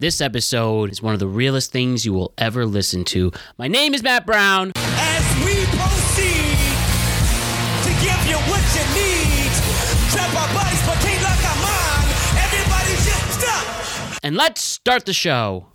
This episode is one of the realest things you will ever listen to. My name is Matt Brown. As we proceed to give you what you need, trap our bodies but can't lock our mind. Everybody just stop. And let's start the show.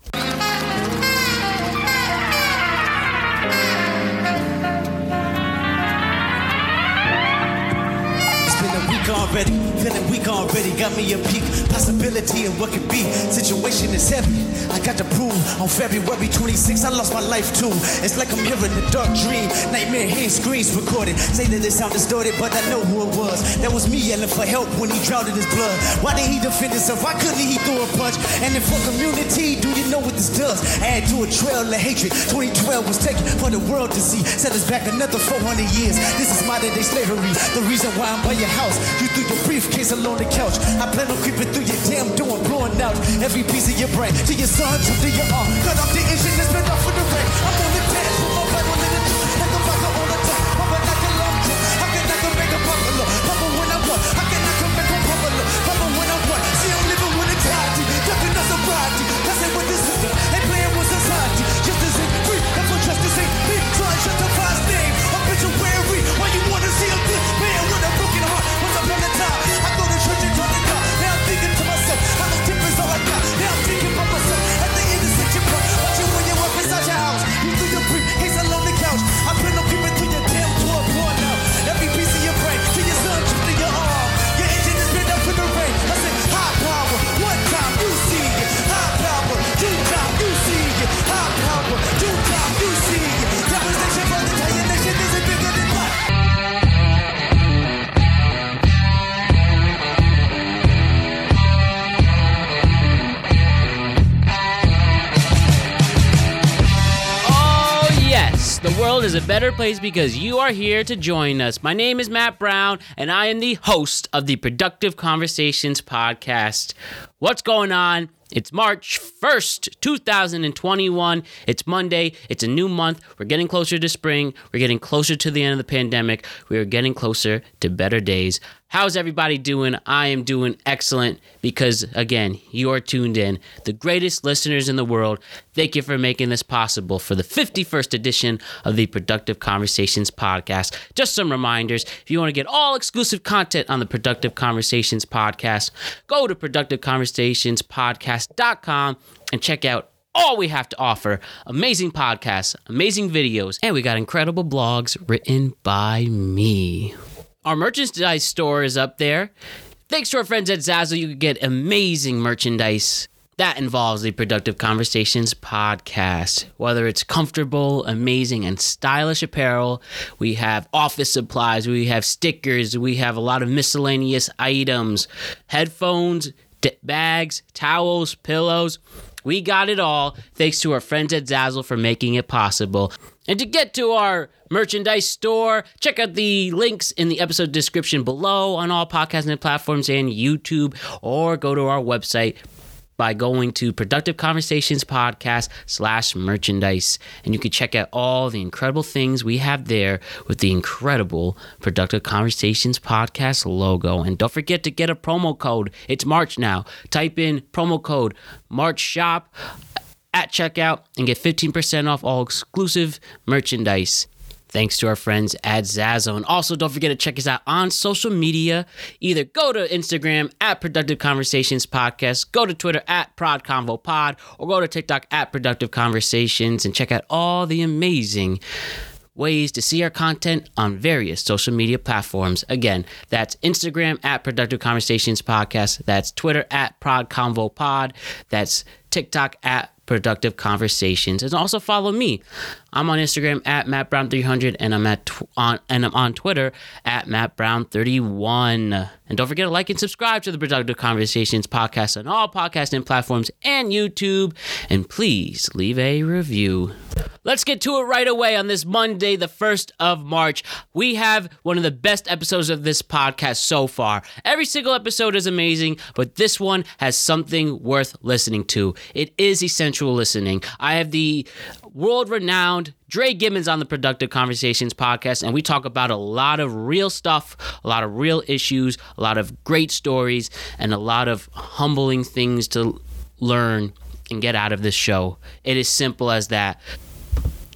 Already, feeling weak already. Got me a peak possibility of what could be. Situation is heavy. I got to prove on February 26th, I lost my life too. It's like I'm hearing a dark dream. Nightmare hearing screams recorded. Say that it sound distorted, but I know who it was. That was me yelling for help when he drowned in his blood. Why did he defend himself? Why couldn't he throw a punch? And then for community, do you know what this does? Add to a trail of hatred. 2012 was taken for the world to see. Set us back another 400 years. This is modern day slavery. The reason why I'm by your house. You your briefcase along the couch. I plan on creeping through your damn door blowing out every piece of your brain. To your son, to your arm. Cut off the engine and spin off I go to church and turn to God. Now I'm thinking to myself, is a better place because you are here to join us. My name is Matt Brown, and I am the host of the Productive Conversations podcast. What's going on? It's March 1st, 2021. It's Monday. It's a new month. We're getting closer to spring. We're getting closer to the end of the pandemic. We are getting closer to better days. How's everybody doing? I am doing excellent because, again, you are tuned in. The greatest listeners in the world. Thank you for making this possible for the 51st edition of the Productive Conversations podcast. Just some reminders if you want to get all exclusive content on the Productive Conversations podcast, go to productiveconversationspodcast.com and check out all we have to offer amazing podcasts, amazing videos, and we got incredible blogs written by me. Our merchandise store is up there. Thanks to our friends at Zazzle, you can get amazing merchandise. That involves the Productive Conversations podcast. Whether it's comfortable, amazing, and stylish apparel, we have office supplies, we have stickers, we have a lot of miscellaneous items, headphones, d- bags, towels, pillows. We got it all thanks to our friends at Zazzle for making it possible. And to get to our merchandise store, check out the links in the episode description below on all podcasting platforms and YouTube, or go to our website by going to productive conversations podcast slash merchandise. And you can check out all the incredible things we have there with the incredible productive conversations podcast logo. And don't forget to get a promo code. It's march now. Type in promo code march shop at checkout and get 15% off all exclusive merchandise Thanks to our friends at. And also, don't forget to check us out on social media. Either go to Instagram at Productive Conversations Podcast, go to Twitter at Prod Convo Pod, or go to TikTok at Productive Conversations and check out all the amazing ways to see our content on various social media platforms. Again, that's Instagram at Productive Conversations Podcast. That's Twitter at Prod Convo Pod, That's TikTok at Productive Conversations. And also follow me. I'm on Instagram at Matt Brown 300 and I'm at tw- on and I'm on Twitter at Matt Brown 31. And don't forget to like and subscribe to the Productive Conversations podcast on all podcasting platforms and YouTube. And please leave a review. Let's get to it right away on this Monday, the 1st of March. We have one of the best episodes of this podcast so far. Every single episode is amazing, but this one has something worth listening to. It is essential listening. I have the world renowned Dre Gibbons on the Productive Conversations podcast, and we talk about a lot of real stuff, a lot of real issues, a lot of great stories, and a lot of humbling things to learn and get out of this show. It is simple as that.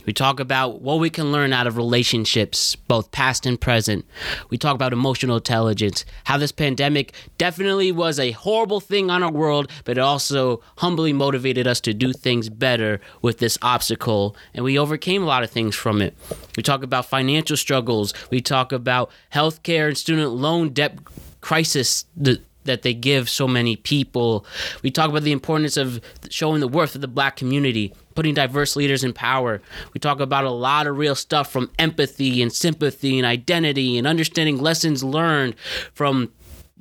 We talk about what we can learn out of relationships, both past and present. We talk about emotional intelligence, how this pandemic definitely was a horrible thing on our world, but it also humbly motivated us to do things better with this obstacle, and we overcame a lot of things from it. We talk about financial struggles, we talk about healthcare and student loan debt crisis that they give so many people. We talk about the importance of showing the worth of the black community, putting diverse leaders in power. We talk about a lot of real stuff from empathy and sympathy and identity and understanding lessons learned from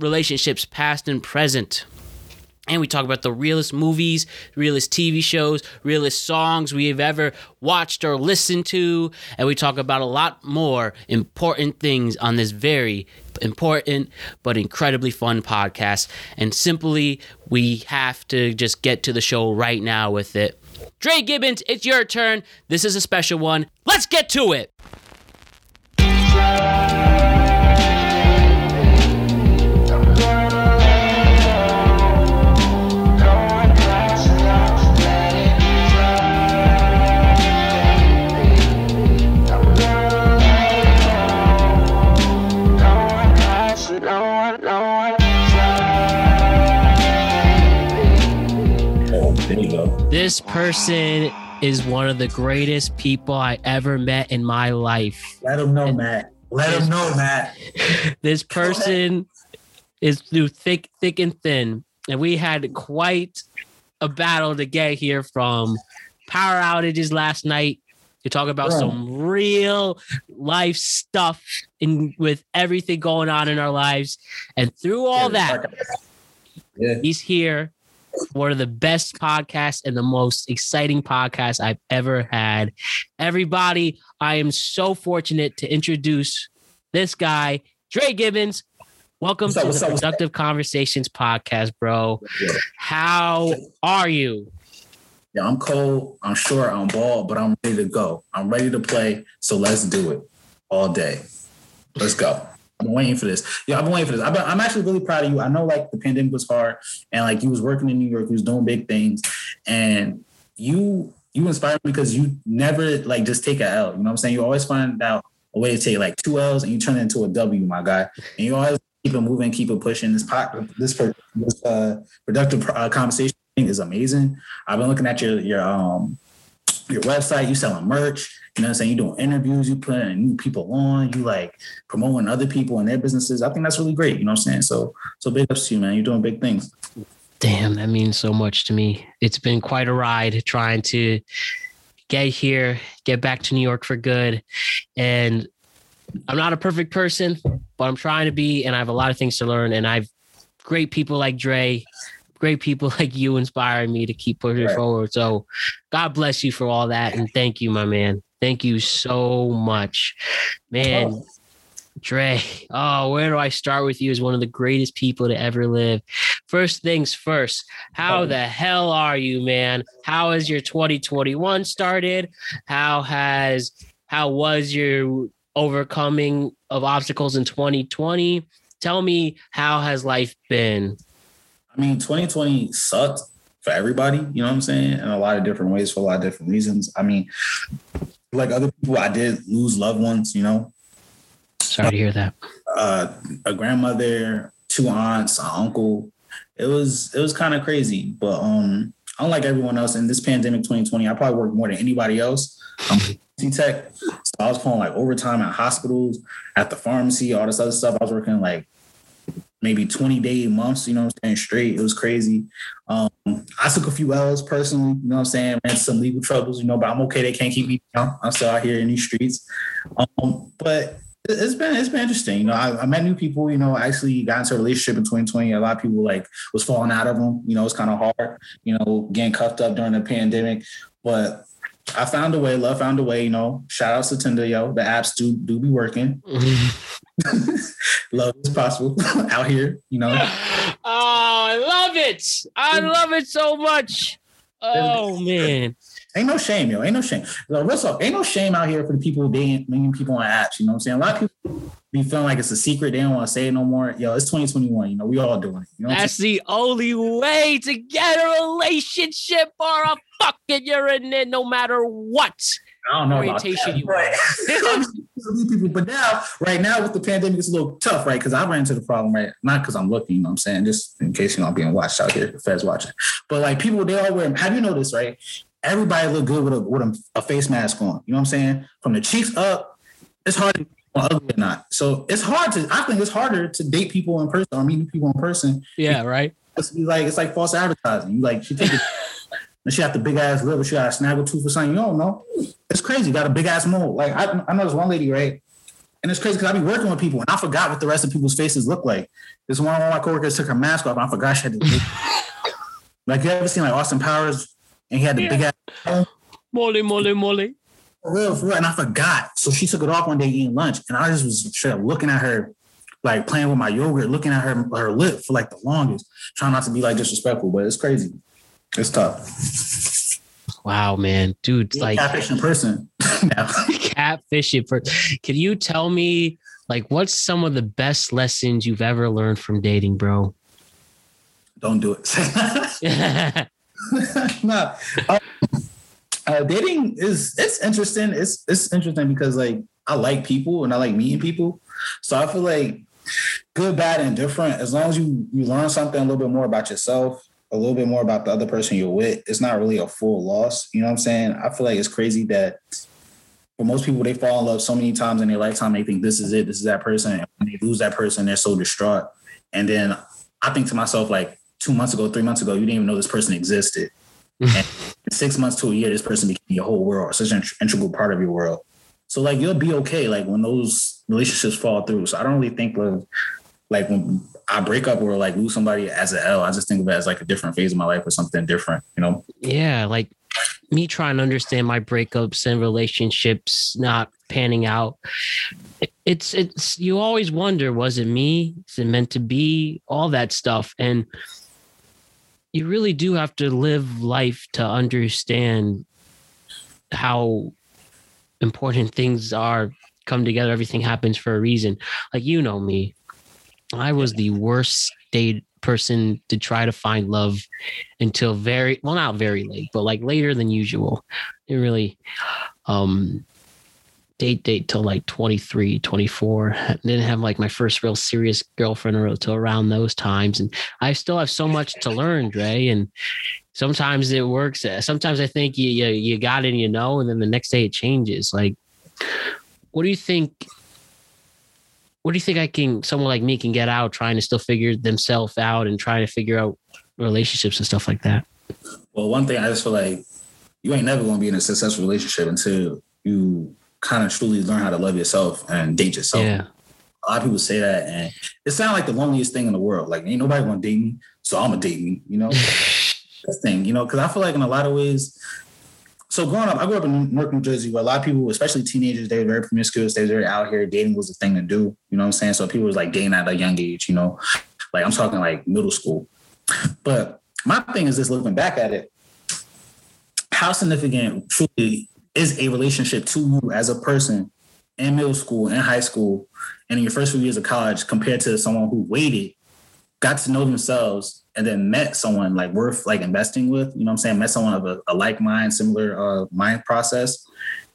relationships past and present. And we talk about the realest movies, realest TV shows, realest songs we've ever watched or listened to. And we talk about a lot more important things on this very important but incredibly fun podcast. And simply, we have to just get to the show right now with it. Dre Gibbons, it's your turn. This is a special one. Let's get to it. This person is one of the greatest people I ever met in my life. Let him know, and Matt. Let him know, Matt. This person is through thick, thick and thin, and we had quite a battle to get here from power outages last night to talk about yeah. some real life stuff in with everything going on in our lives, and through all yeah, that, yeah. he's here one of the best podcasts and the most exciting podcasts I've ever had. Everybody, I am so fortunate to introduce this guy, Dre Gibbons. Welcome to the Productive Conversations podcast, bro. How are you? Yeah, I'm cold. I'm short. I'm bald, but I'm ready to go. I'm ready to play. So let's do it all day. Let's go. I've been waiting for this. Yeah, I've been waiting for this. i am actually really proud of you. I know like the pandemic was hard and like you was working in New York, you was doing big things, and you you inspire me because you never like just take a L. You know what I'm saying? You always find out a way to take like two L's and you turn it into a W, my guy. And you always keep it moving, keep it pushing. This pot, this this uh, productive uh, conversation is amazing. I've been looking at your your um your website. You selling merch. You know what I'm saying? You're doing interviews, you putting new people on, you like promoting other people and their businesses. I think that's really great. You know what I'm saying? So so big ups to you, man. You're doing big things. Damn, that means so much to me. It's been quite a ride trying to get here, get back to New York for good. And I'm not a perfect person, but I'm trying to be, and I have a lot of things to learn. And I've great people like Dre, great people like you inspiring me to keep pushing right. forward. So God bless you for all that. And thank you, my man. Thank you so much, man. Oh. Dre, oh, where do I start with you as one of the greatest people to ever live? First things first, how oh. the hell are you, man? How has your 2021 started? How has how was your overcoming of obstacles in 2020? Tell me how has life been? I mean, 2020 sucked for everybody, you know what I'm saying? In a lot of different ways for a lot of different reasons. I mean, like other people, I did lose loved ones, you know. Sorry to hear that. Uh, a grandmother, two aunts, an uncle. It was it was kind of crazy, but um, unlike everyone else in this pandemic 2020, I probably worked more than anybody else. I'm tech, so I was pulling like overtime at hospitals, at the pharmacy, all this other stuff. I was working like maybe 20 day months, you know I'm saying, straight. It was crazy. Um, I took a few L's personally, you know what I'm saying, ran some legal troubles, you know, but I'm okay. They can't keep me down. I'm still out here in these streets. Um, but it's been it's been interesting. You know, I, I, met new people. You know, I actually got into a relationship in 2020. A lot of people like was falling out of them. You know, it's kind of hard. You know, getting cuffed up during the pandemic, but I found a way. Love found a way. You know, shout outs to Tinder, yo. The apps do do be working. love is possible out here. You know. Oh, I love it! I love it so much. Oh man. Ain't no shame, yo. Ain't no shame. No, real talk, ain't no shame out here for the people dating million people on apps. You know what I'm saying? A lot of people be feeling like it's a secret. They don't want to say it no more. Yo, it's 2021. You know, we all doing it. You know That's the only way to get a relationship or a fucking you're in it no matter what. I don't know orientation you right. people, but now, right now with the pandemic, it's a little tough, right? Because I ran into the problem, right? Not because I'm looking, you know what I'm saying? Just in case you know I'm being watched out here, the Fed's watching. But like people, they all wear. Have you noticed, right? Everybody look good with a with a, a face mask on. You know what I'm saying? From the cheeks up, it's hard to ugly or not. So it's hard to. I think it's harder to date people in person or meet people in person. Yeah, right. It's like it's like false advertising. You like she take it. And she got the big ass lip, she got a snaggle tooth or something. You don't know. It's crazy. Got a big ass mole. Like I, I know this one lady, right? And it's crazy because I be working with people and I forgot what the rest of people's faces look like. This one of my coworkers took her mask off and I forgot she had the like you ever seen like Austin Powers and he had the yeah. big ass Molly, molly, molly. For real, for real. And I forgot. So she took it off one day eating lunch. And I just was straight up looking at her, like playing with my yogurt, looking at her her lip for like the longest, trying not to be like disrespectful, but it's crazy. It's tough. Wow, man, dude, You're like catfish in person. catfish in person. Can you tell me, like, what's some of the best lessons you've ever learned from dating, bro? Don't do it. no, uh, uh, dating is it's interesting. It's it's interesting because like I like people and I like meeting people, so I feel like good, bad, and different. As long as you you learn something a little bit more about yourself a little bit more about the other person you're with, it's not really a full loss. You know what I'm saying? I feel like it's crazy that for most people, they fall in love so many times in their lifetime, they think this is it, this is that person. And when they lose that person, they're so distraught. And then I think to myself, like two months ago, three months ago, you didn't even know this person existed. and six months to a year, this person became your whole world, such an integral part of your world. So like you'll be okay, like when those relationships fall through. So I don't really think of like when I break up or like lose somebody as a L, I just think of it as like a different phase of my life or something different, you know? Yeah, like me trying to understand my breakups and relationships not panning out. It's it's you always wonder, was it me? Is it meant to be? All that stuff. And you really do have to live life to understand how important things are come together. Everything happens for a reason. Like you know me. I was the worst date person to try to find love until very well not very late but like later than usual. It really um date date till like 23 24 didn't have like my first real serious girlfriend until around those times and i still have so much to learn dre and sometimes it works. Sometimes i think you, you you got it and you know and then the next day it changes. Like what do you think what do you think I can someone like me can get out trying to still figure themselves out and trying to figure out relationships and stuff like that? Well, one thing I just feel like you ain't never gonna be in a successful relationship until you kind of truly learn how to love yourself and date yourself. Yeah. A lot of people say that, and it sounds like the loneliest thing in the world. Like, ain't nobody gonna date me, so I'm gonna date me. You know, this thing. You know, because I feel like in a lot of ways, so growing up, I grew up in Newark, New Jersey, where a lot of people, especially teenagers, they were very promiscuous. They were out here. Dating was a thing to do. You know what I'm saying? So people was like dating at a young age. You know, like I'm talking like middle school. But my thing is this: looking back at it, how significant truly is a relationship to you as a person in middle school, in high school, and in your first few years of college, compared to someone who waited, got to know themselves, and then met someone like worth like investing with, you know what I'm saying? Met someone of a, a like mind, similar uh, mind process.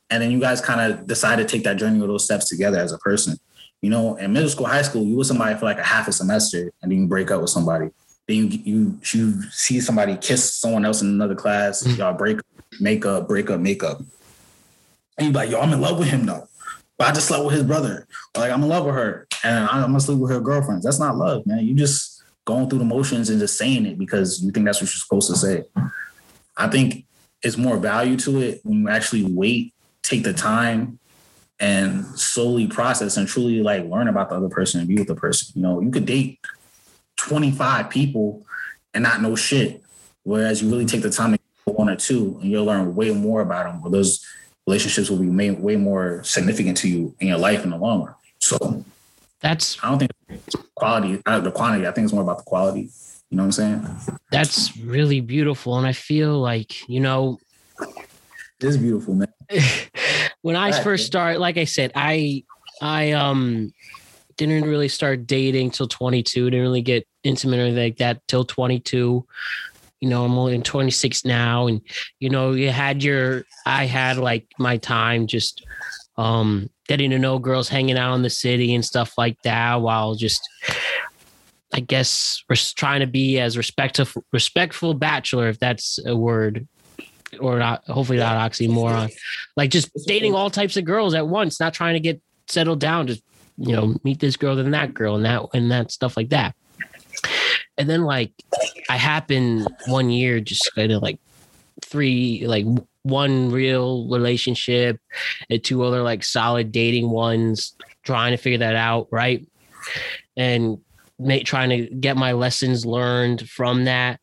And then you guys kind of decide to take that journey or those steps together as a person. You know, in middle school, high school, you with somebody for like a half a semester and then you break up with somebody. Then you you you see somebody kiss someone else in another class, mm-hmm. y'all break, make up, break up, make up. And you're like, yo, I'm in love with him though. But I just slept with his brother. Or like I'm in love with her and I'm gonna sleep with her girlfriends. That's not love, man. You just going through the motions and just saying it because you think that's what you're supposed to say. I think it's more value to it when you actually wait, take the time, and slowly process and truly like learn about the other person and be with the person. You know, you could date 25 people and not know shit. Whereas you really take the time to one or two and you'll learn way more about them. Or those relationships will be made way more significant to you in your life in the long run. So that's I don't think quality, uh, the quantity. I think it's more about the quality. You know what I'm saying? That's really beautiful. And I feel like, you know, It's beautiful, man. when I Right, first started, like I said, I I um didn't really start dating till 22. Didn't really get intimate or anything like that till 22. You know, I'm only in 26 now, and you know, you had your I had like my time just um getting to know girls, hanging out in the city and stuff like that, while just I guess we're trying to be as respectful respectful bachelor, if that's a word, or not. Hopefully not oxymoron. Like just dating all types of girls at once, not trying to get settled down. Just you know, meet this girl, then that girl, and that and that stuff like that. And then like I happened one year, just kind of like three, like one real relationship and two other like solid dating ones, trying to figure that out, right? And make, trying to get my lessons learned from that.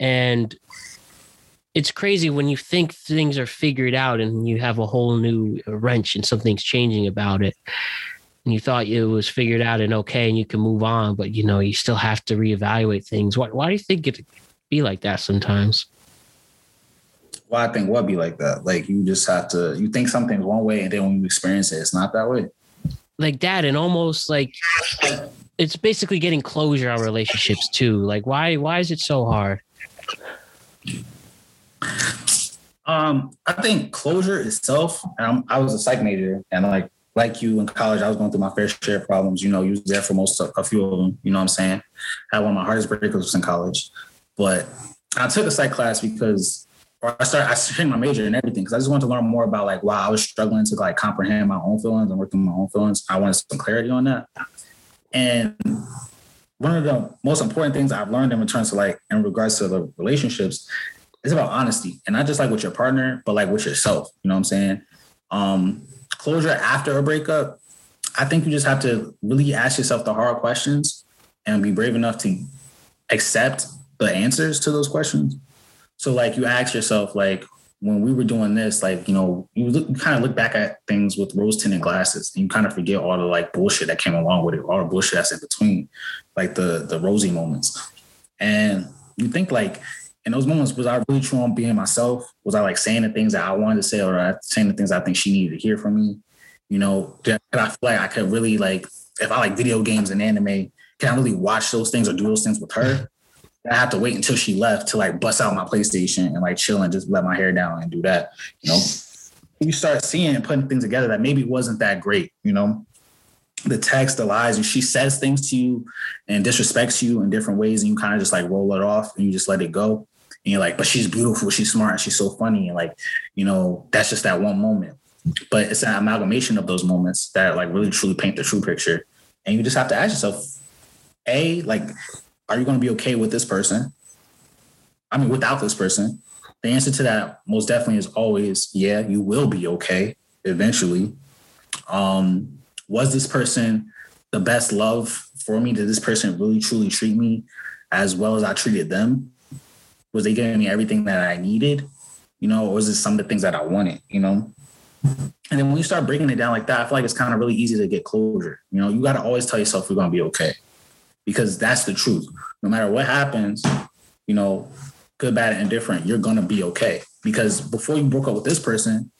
And it's crazy when you think things are figured out and you have a whole new wrench and something's changing about it. And you thought it was figured out and okay and you can move on, but you know, you still have to reevaluate things. Why, why do you think it be like that sometimes? Well, I think what be like that. Like you just have to you think something's one way and then when you experience it, it's not that way. Like that and almost like it's basically getting closure on relationships too. Like why why is it so hard? Um, I think closure itself. Um, I was a psych major, and like like you in college, I was going through my fair share of problems. You know, you was there for most of a few of them. You know what I'm saying? I had one of my hardest breakups in college, but I took a psych class because, or I started I changed my major and everything because I just wanted to learn more about like why I was struggling to like comprehend my own feelings and work through my own feelings. I wanted some clarity on that, and one of the most important things I've learned in terms of like in regards to the relationships is about honesty and not just like with your partner, but like with yourself. You know what I'm saying? Um, closure after a breakup, I think you just have to really ask yourself the hard questions and be brave enough to accept the answers to those questions. So like you ask yourself, like when we were doing this, like, you know, you, look, you kind of look back at things with rose tinted glasses and you kind of forget all the like bullshit that came along with it, all the bullshit that's in between, like the the rosy moments. And you think like in those moments, was I really true on being myself? Was I like saying the things that I wanted to say or I saying the things I think she needed to hear from me? You know, did I feel like I could really like, if I like video games and anime, can I really watch those things or do those things with her? I have to wait until she left to like bust out my PlayStation and like chill and just let my hair down and do that. You know, you start seeing and putting things together that maybe wasn't that great, you know. The text, the lies, and she says things to you and disrespects you in different ways, and you kind of just like roll it off and you just let it go. And you're like, but she's beautiful, she's smart, she's so funny. And like, you know, that's just that one moment. But it's an amalgamation of those moments that like really truly paint the true picture. And you just have to ask yourself, A, like, are you going to be okay with this person? I mean, without this person? The answer to that most definitely is always, yeah, you will be okay eventually. Um, was this person the best love for me? Did this person really truly treat me as well as I treated them? Was they giving me everything that I needed? You know, or was it some of the things that I wanted, you know? And then when you start breaking it down like that, I feel like it's kind of really easy to get closure. You know, you got to always tell yourself you're going to be okay because that's the truth. No matter what happens, you know, good, bad, and indifferent, you're to be okay. Because before you broke up with this person,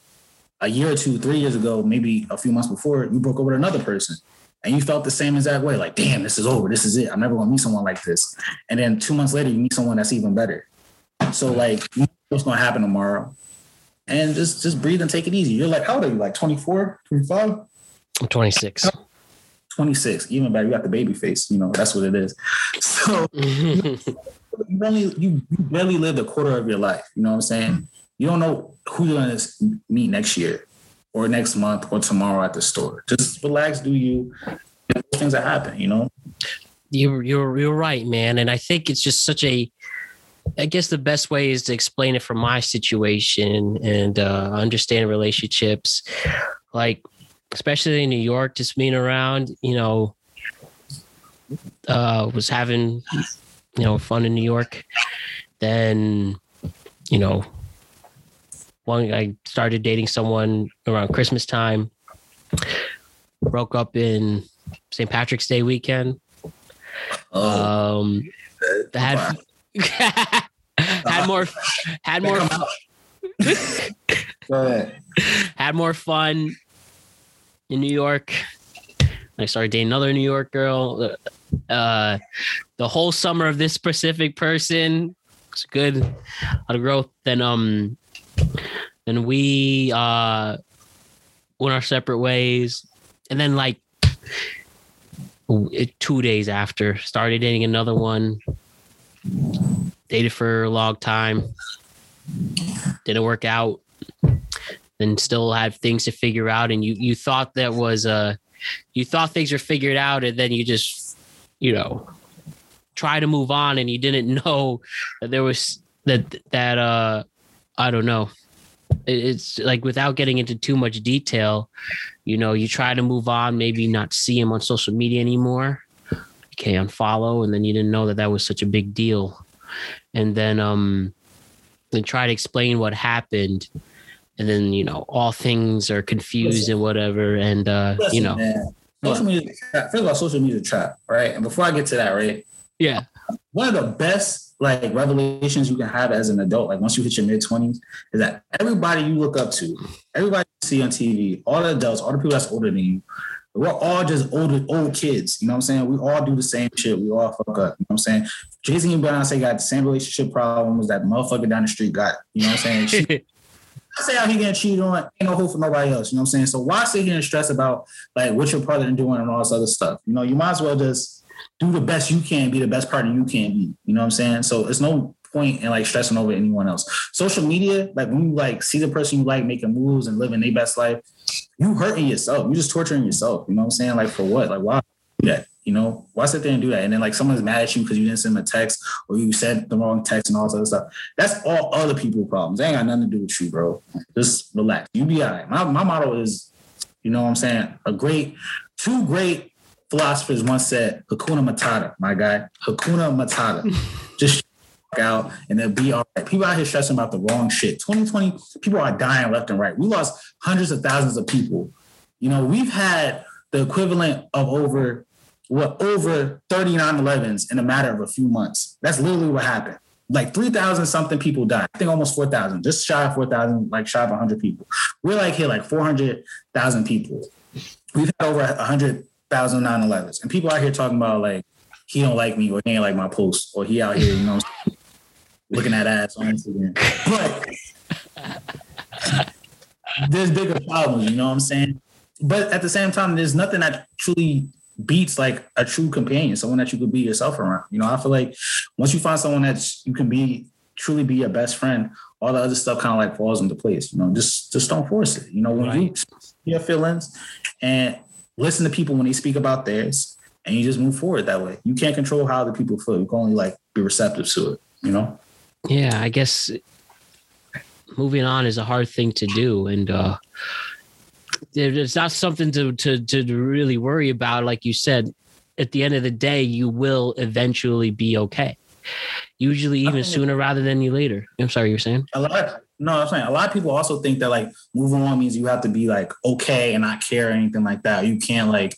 a year or two, three years ago, maybe a few months before, you broke up with another person and you felt the same exact way like, damn, this is over. This is it. I'm never to meet someone like this. And then two months later, you meet someone that's even better. So, like, what's to happen tomorrow? And just just breathe and take it easy. You're like, how old are you? Like 24, 25? I'm 26. 26, even better. You got the baby face, you know, that's what it is. So you only you, you barely lived a quarter of your life. You know what I'm saying? You don't know who you're gonna meet next year or next month or tomorrow at the store. Just relax, do you things that happen, you know? you're you're you're right, man. And I think it's just such a I guess the best way is to explain it from my situation and uh, understand relationships, like especially in New York, just being around, you know, uh, was having, you know, fun in New York. Then, you know, one I started dating someone around Christmas time. Broke up in St. Patrick's Day weekend. Oh, Um, had had more had more Come out. Go ahead. had more fun in New York. I started dating another New York girl. Uh, the whole summer of this specific person was good. A lot of growth. Then um, then we uh went our separate ways, and then like two days after, started dating another one. Dated for a long time. Didn't work out and still have things to figure out. And you you thought that was uh you thought things were figured out and then you just you know try to move on and you didn't know that there was that that uh i don't know. It's like without getting into too much detail you know you try to move on maybe not see him on social media anymore. Okay unfollow and then you didn't know that that was such a big deal. And then um then try to explain what happened and then you know all things are confused and whatever and uh you know man, social media. trap. First of all, social media trap, right? And before I get to that, right, yeah one of the best like revelations you can have as an adult, like once you hit your mid twenties, is that everybody you look up to, everybody you see on TV, all the adults, all the people that's older than you, we're all just older old kids. You know what I'm saying? We all do the same shit. We all fuck up. You know what I'm saying? Jay Z and Beyonce got the same relationship problems that motherfucker down the street got. You know what I'm saying? She, say how he getting cheated on, ain't no hope for nobody else. You know what I'm saying? So why sit here and stress about like what your partner doing and all this other stuff? You know, you might as well just do the best you can, be the best partner you can be. You know what I'm saying? So it's no point in like stressing over anyone else. Social media, like when you like see the person you like making moves and living their best life, you hurting yourself. You just torturing yourself. You know what I'm saying? Like for what? Like why do that? You know, why sit there and do that? And then like someone's mad at you because you didn't send them a text or you sent the wrong text and all this other stuff. That's all other people's problems. They ain't got nothing to do with you, bro. Just relax. You be all right. My my motto is, you know what I'm saying? A great, two great philosophers once said, Hakuna Matata, my guy. Hakuna Matata. Just out and they'll be all right. People out here stressing about the wrong shit. 2020, people are dying left and right. We lost hundreds of thousands of people. You know, we've had the equivalent of over what over 39 11s in a matter of a few months. That's literally what happened. Like 3,000 something people died. I think almost 4,000, just shy of 4,000, like shy of 100 people. We're like here, like 400,000 people. We've had over 100,000 9 11s. And people out here talking about like, he don't like me or he ain't like my post or he out here, you know, looking at ass on Instagram. But there's bigger problems, you know what I'm saying? But at the same time, there's nothing that truly beats like a true companion, someone that you could be yourself around. You know, I feel like once you find someone that you can be truly be your best friend, all the other stuff kind of like falls into place. You know, just just don't force it. You know, when you your feelings and listen to people when they speak about theirs, and you just move forward that way. You can't control how other people feel. You can only like be receptive to it. You know. yeah i guess moving on is a hard thing to do and uh it's not something to to to really worry about. Like you said at the end of the day you will eventually be okay. Usually even sooner rather than you later. I'm sorry you're saying? A lot no i'm saying a lot of people also think that like moving on means you have to be like okay and not care or anything like that. You can't like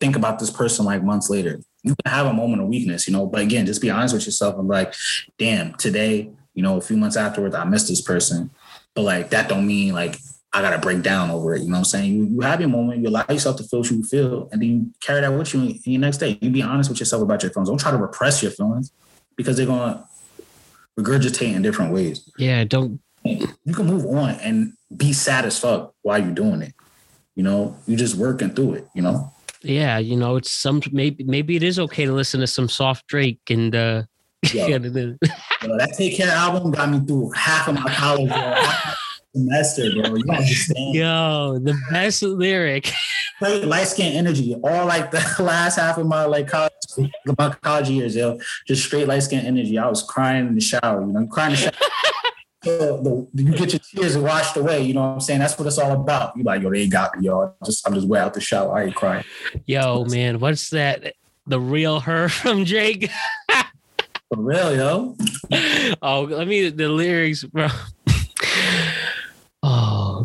think about this person like months later. You can have a moment of weakness you know but again just be honest with yourself and be like damn today you know a few months afterwards i missed this person. But like that don't mean like I gotta break down over it. You know what I'm saying? You, you have your moment, you allow yourself to feel what you feel, and then you carry that with you in your next day. You be honest with yourself about your feelings. Don't try to repress your feelings because they're gonna regurgitate in different ways yeah don't you can move on and be sad as fuck while you're doing it. You know, you're just working through it, you know? yeah you know it's some maybe maybe it is okay to listen to some soft drake and uh Yo, yeah, yo, that Take Care album got me through half of my college, bro. half my semester, bro. You understand. yo the best lyric Straight light skin energy, all like the last half of my like college, my college years, yo. Just straight light skin energy. I was crying in the shower, you know, you crying in the shower. So the, you get your tears washed away, you know what I'm saying? That's what it's all about. You like, yo, they got me, y'all. Just I'm just way out the shower. I ain't crying. yo man what's that the real her from drake For real, yo. oh, let me the lyrics, bro. Oh,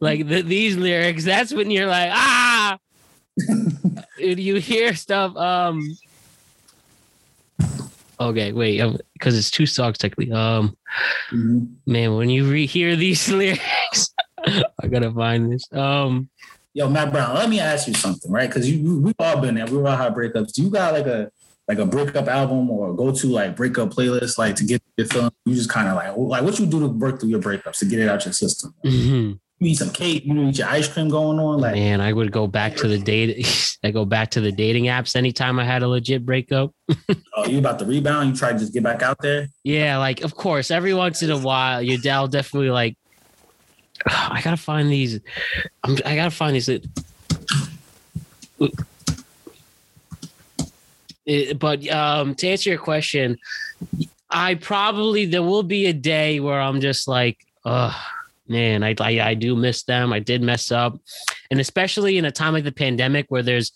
like the, these lyrics. That's when you're like, ah. You hear stuff. Um, Okay, wait, because it's two songs technically. Um, Mhm. man, when you rehear these lyrics, I gotta find this. Um, Yo, Matt Brown, let me ask you something, right? Because you we- we've all been there. We've all had breakups. Do you got like a like a breakup album or go to like breakup playlist like to get your feeling? You just kind of like like what you do to work through your breakups to get it out your system. mhm. You eat some cake, you eat your ice cream going on, like man, I would go back to the date. I go back to the dating apps anytime I had a legit breakup. oh, you about to rebound, you try to just get back out there. Yeah, like of course, every once in a while, your dad definitely like. I gotta find these. I'm, I gotta find these. It- but um, to answer your question, I probably there will be a day where I'm just like, oh man, I, I I do miss them. I did mess up, and especially in a time like the pandemic where there's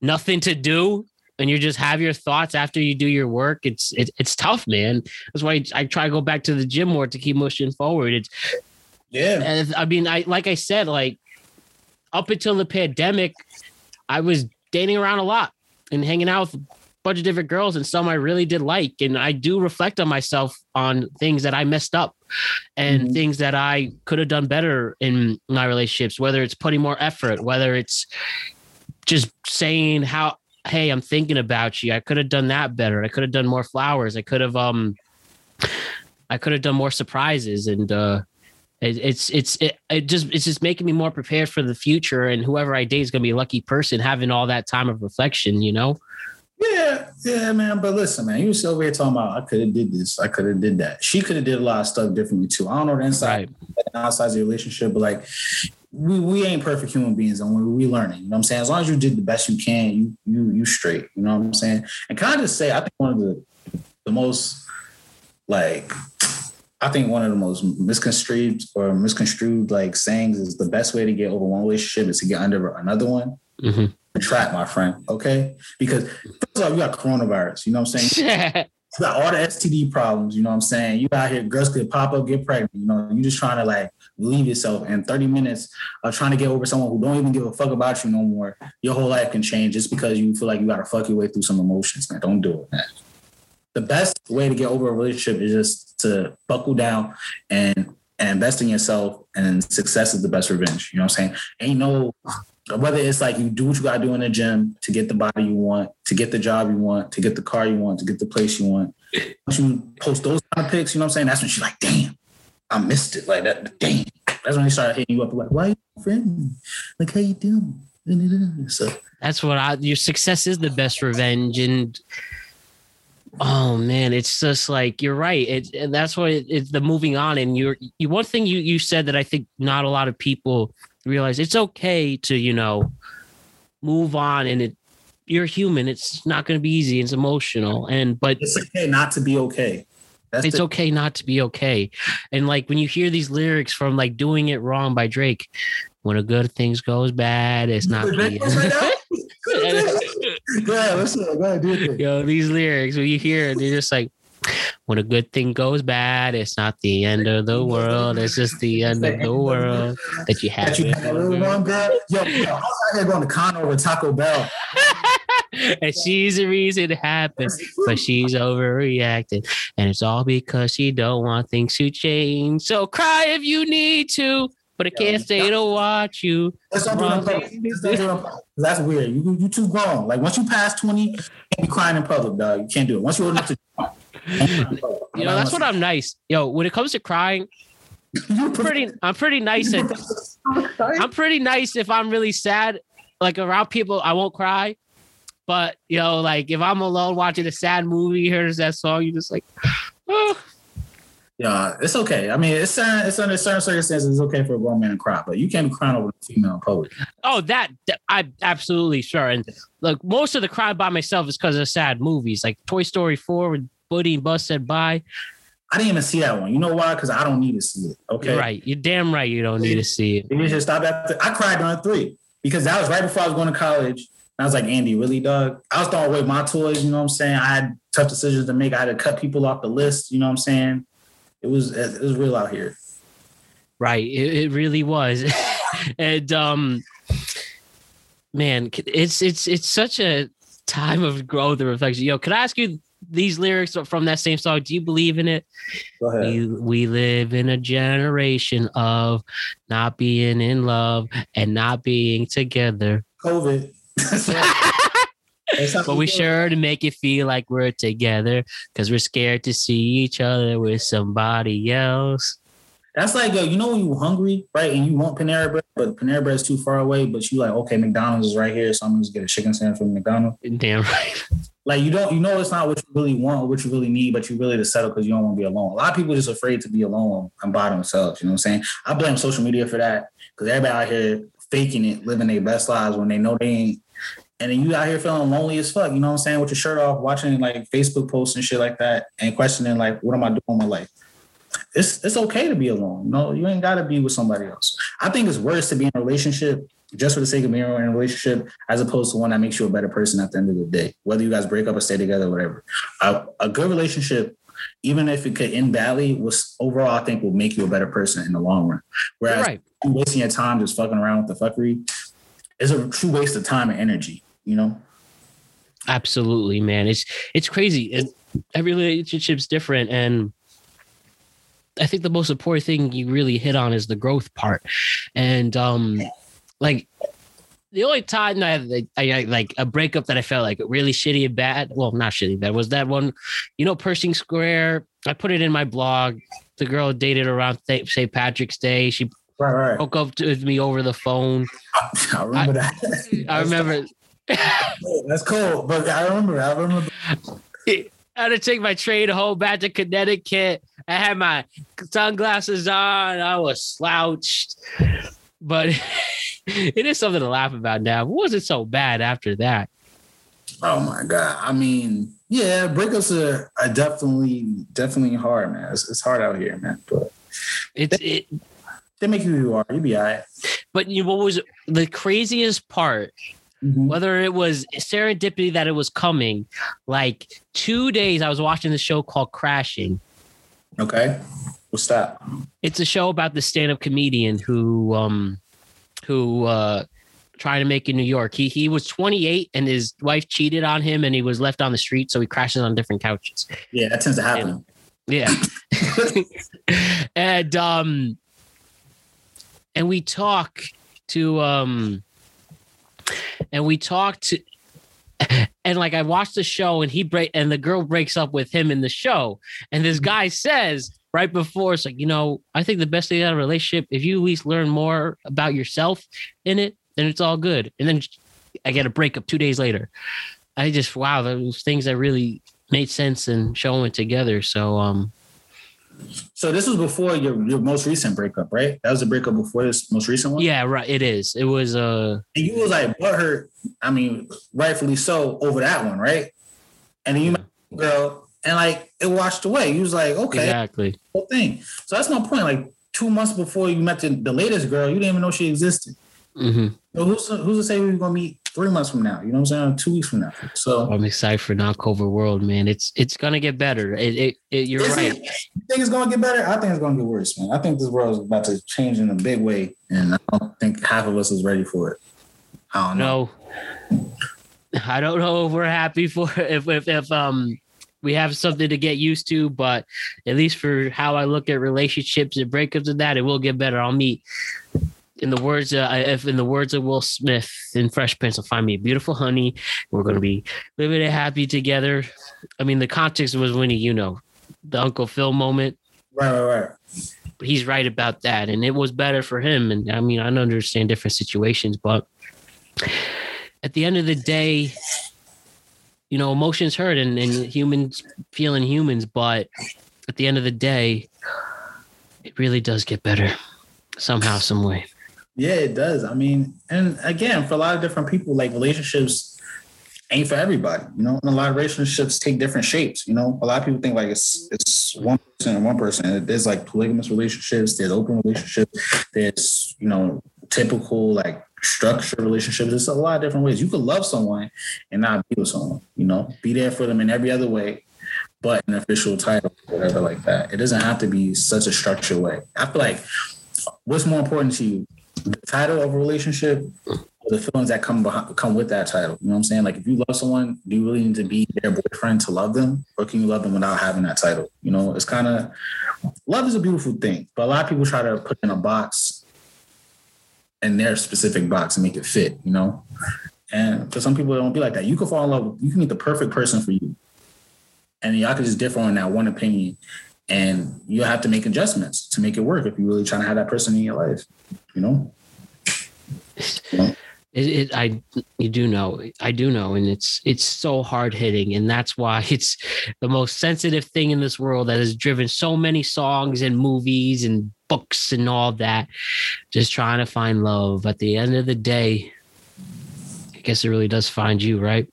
nothing to do and you just have your thoughts after you do your work. It's it, it's tough, man. That's why I try to go back to the gym more to keep pushing forward. It's Yeah. and I mean, I like I said, like up until the pandemic, I was dating around a lot and hanging out with a bunch of different girls, and some I really did like. And I do reflect on myself on things that I messed up and Mhm. things that I could have done better in my relationships, whether it's putting more effort, whether it's just saying how hey i'm thinking about you. I could have done that better. I could have done more flowers. I could have um i could have done more surprises. And uh it, it's it's it, it just it's just making me more prepared for the future. And whoever i date is going to be a lucky person having all that time of reflection you know Yeah, yeah, man. But listen, man, you was over here talking about I could have did this, I could have did that. She could have did a lot of stuff differently too. I don't know the inside right and outside of the relationship, but like we, we ain't perfect human beings and we we learning. You know what I'm saying? As long as you did the best you can, you you you straight. You know what I'm saying? And can I just say, I think one of the the most like I think one of the most misconstrued or misconstrued like sayings is the best way to get over one relationship is to get under another one. hmm Track, my friend. Okay, because first of all, you got coronavirus. You know what I'm saying? You got all the STD problems, you know what I'm saying? You out here, girls could pop up, get pregnant, you know, you just trying to like leave yourself in 30 minutes of trying to get over someone who don't even give a fuck about you no more. Your whole life can change just because you feel like you gotta fuck your way through some emotions, man. Don't do it, man. The best way to get over a relationship is just to buckle down and and invest in yourself and success is the best revenge. You know what I'm saying? Ain't no whether it's like you do what you gotta do in the gym to get the body you want, to get the job you want, to get the car you want, to get the place you want. Once you post those kind of pics, you know what I'm saying? That's when she's like, damn, I missed it. Like that, damn. That's when they start hitting you up like, why are you friend? Like how you doing? So that's what I your success is the best revenge and oh man it's just like you're right it and that's why it, it's the moving on and you're you one thing you you said that I think not a lot of people realize it's okay to you know move on and it you're human. It's not going to be easy. It's emotional. And but it's okay not to be okay. That's it's the, okay not to be okay. And like when you hear these lyrics from like doing it wrong by drake when a good things goes bad it's not ahead, let's go ahead, do it. Yo, these lyrics, when you hear it, they're just like, when a good thing goes bad, it's not the end of the world. It's just the end of the world that you have. That you had a little one girl. Yo, yo, I was out here going to Cono with Taco Bell. and she's the reason it happened, but she's overreacting, and it's all because she don't want things to change. So cry if you need to, but I can't stay to watch you. Let's not do it in public. Let's not do it in public. That's weird. You you too grown. Like once you pass twenty, you can't be crying in public, dog. You can't do it. Once you're old enough to, You know, that's what I'm nice. Yo, when it comes to crying, I'm pretty, I'm pretty nice at I'm pretty nice if I'm really sad. Like around people, I won't cry. But you know, like if I'm alone watching a sad movie, you hear that song, you just like, oh. Yeah, it's okay. I mean, it's it's under certain circumstances, it's okay for a grown man to cry, but you can't be crying over a female poet. oh, that, I'm absolutely sure. And look, most of the cry by myself is because of sad movies, like Toy Story Four Woody and Buzz said bye. I didn't even see that one. You know why? Because I don't need to see it. Okay. You're right. You're damn right. You don't need to see it. You should stop after. I cried during three because that was right before I was going to college. And I was like, Andy, really, Doug? I was throwing away my toys. You know what I'm saying? I had tough decisions to make. I had to cut people off the list. You know what I'm saying? It was it was real out here. Right. It, it really was. and um man, it's it's it's such a time of growth and reflection. Yo, can I ask you these lyrics are from that same song. Do you believe in it? We we live in a generation of not being in love and not being together. COVID. But we sure to make it feel like we're together because we're scared to see each other with somebody else. That's like, yo, you know, when you're hungry, right? And you want Panera Bread, but Panera Bread is too far away, but you like, okay, McDonald's is right here. So I'm gonna just get a chicken sandwich from McDonald's. Damn right. Like, you don't, you know, it's not what you really want what you really need, but you really to settle because you don't want to be alone. A lot of people just afraid to be alone and by themselves. You know what I'm saying? I blame social media for that because everybody out here faking it, living their best lives when they know they ain't. And then you out here feeling lonely as fuck, you know what I'm saying, with your shirt off, watching like Facebook posts and shit like that, and questioning like, what am I doing with my life? It's it's okay to be alone. No, you ain't gotta be with somebody else. I think it's worse to be in a relationship just for the sake of being in a relationship, as opposed to one that makes you a better person at the end of the day. Whether you guys break up or stay together, whatever. A, a good relationship, even if it could end badly, was overall I think will make you a better person in the long run. Whereas right. you wasting your time just fucking around with the fuckery is a true waste of time and energy. You know. Absolutely, man. It's it's crazy. It, every relationship's different, and I think the most important thing you really hit on is the growth part. And um, like the only time I, I, I like a breakup that I felt like really shitty and bad. Well, not shitty bad was that one. You know, Pershing Square. I put it in my blog. The girl dated around St. Patrick's Day. She Right, right. broke up with me over the phone. I remember that. I remember. That's cool, but I remember. I remember. I had to take my train home back to Connecticut. I had my sunglasses on. I was slouched, but it is something to laugh about now. It wasn't so bad after that. Oh my god! I mean, yeah, breakups are, are definitely definitely hard, man. It's, it's hard out here, man. But It's it, they make you who you are. You be alright. but you what was the craziest part? Mm-hmm. Whether it was serendipity that it was coming, like two days I was watching the show called Crashing. Okay, what's that? it's a show about the stand-up comedian who um who uh trying to make in New York. He he was 28 and his wife cheated on him and he was left on the street so he crashes on different couches. Yeah, that tends to happen. Yeah. and um and we talk to um and we talk to and like I watched the show and he break and the girl breaks up with him in the show and this guy says right before it's like you know I think the best thing out of a relationship if you at least learn more about yourself in it then it's all good and then I get a breakup two days later I just wow those things that really made sense and showing together so um So this was before your your most recent breakup, right? That was the breakup before this most recent one. yeah right it is it was uh And you was like butthurt. I mean, rightfully so over that one, right? And then you girl, and like it washed away. You was like, okay, exactly whole thing. So that's my point. Like two months before you met the, the latest girl, you didn't even know she existed. hmm So who's who's to say we're gonna meet three months from now? You know what I'm saying? Two weeks from now. So I'm excited for non-COVID world, man. It's it's gonna get better. It, it, it you're right. it? You think it's gonna get better? I think it's gonna get worse, man. I think this world is about to change in a big way, and I don't think half of us is ready for it. I don't know. No, I don't know if we're happy for if if if um we have something to get used to, but at least for how I look at relationships and breakups and that, it will get better. I'll meet. In the words, uh, if in the words of Will Smith in Fresh Prince, I'll find me a beautiful honey. We're gonna be living it happy together. I mean, the context was when he, you know, the Uncle Phil moment. Right, right, right. he's right about that and it was better for him and i mean i understand different situations but at the end of the day you know emotions hurt and, and humans feeling humans but at the end of the day it really does get better somehow some way Yeah, it does. I mean, and again, for a lot of different people, like relationships ain't for everybody, you know. And a lot of relationships take different shapes. You know, a lot of people think like it's it's one person and one person. There's like polygamous relationships. There's open relationships. There's you know typical like structured relationships. There's a lot of different ways you could love someone and not be with someone. You know, be there for them in every other way, but an official title, whatever like that. It doesn't have to be such a structured way. I feel like what's more important to you, the title of a relationship or the feelings that come behind, come with that title. You know what I'm saying? Like if you love someone, do you really need to be their boyfriend to love them, or can you love them without having that title? You know, it's kind of love is a beautiful thing, but a lot of people try to put in a box in their specific box and make it fit. You know, and for some people, it don't be like that. You can fall in love. You can meet the perfect person for you, and y'all could just differ on that one opinion, and you'll have to make adjustments to make it work if you're really trying to have that person in your life. You know. It, it, I, you do know, I do know, and it's it's so hard hitting, and that's why it's the most sensitive thing in this world that has driven so many songs and movies and books and all that. Just trying to find love. At the end of the day, I guess it really does find you, right?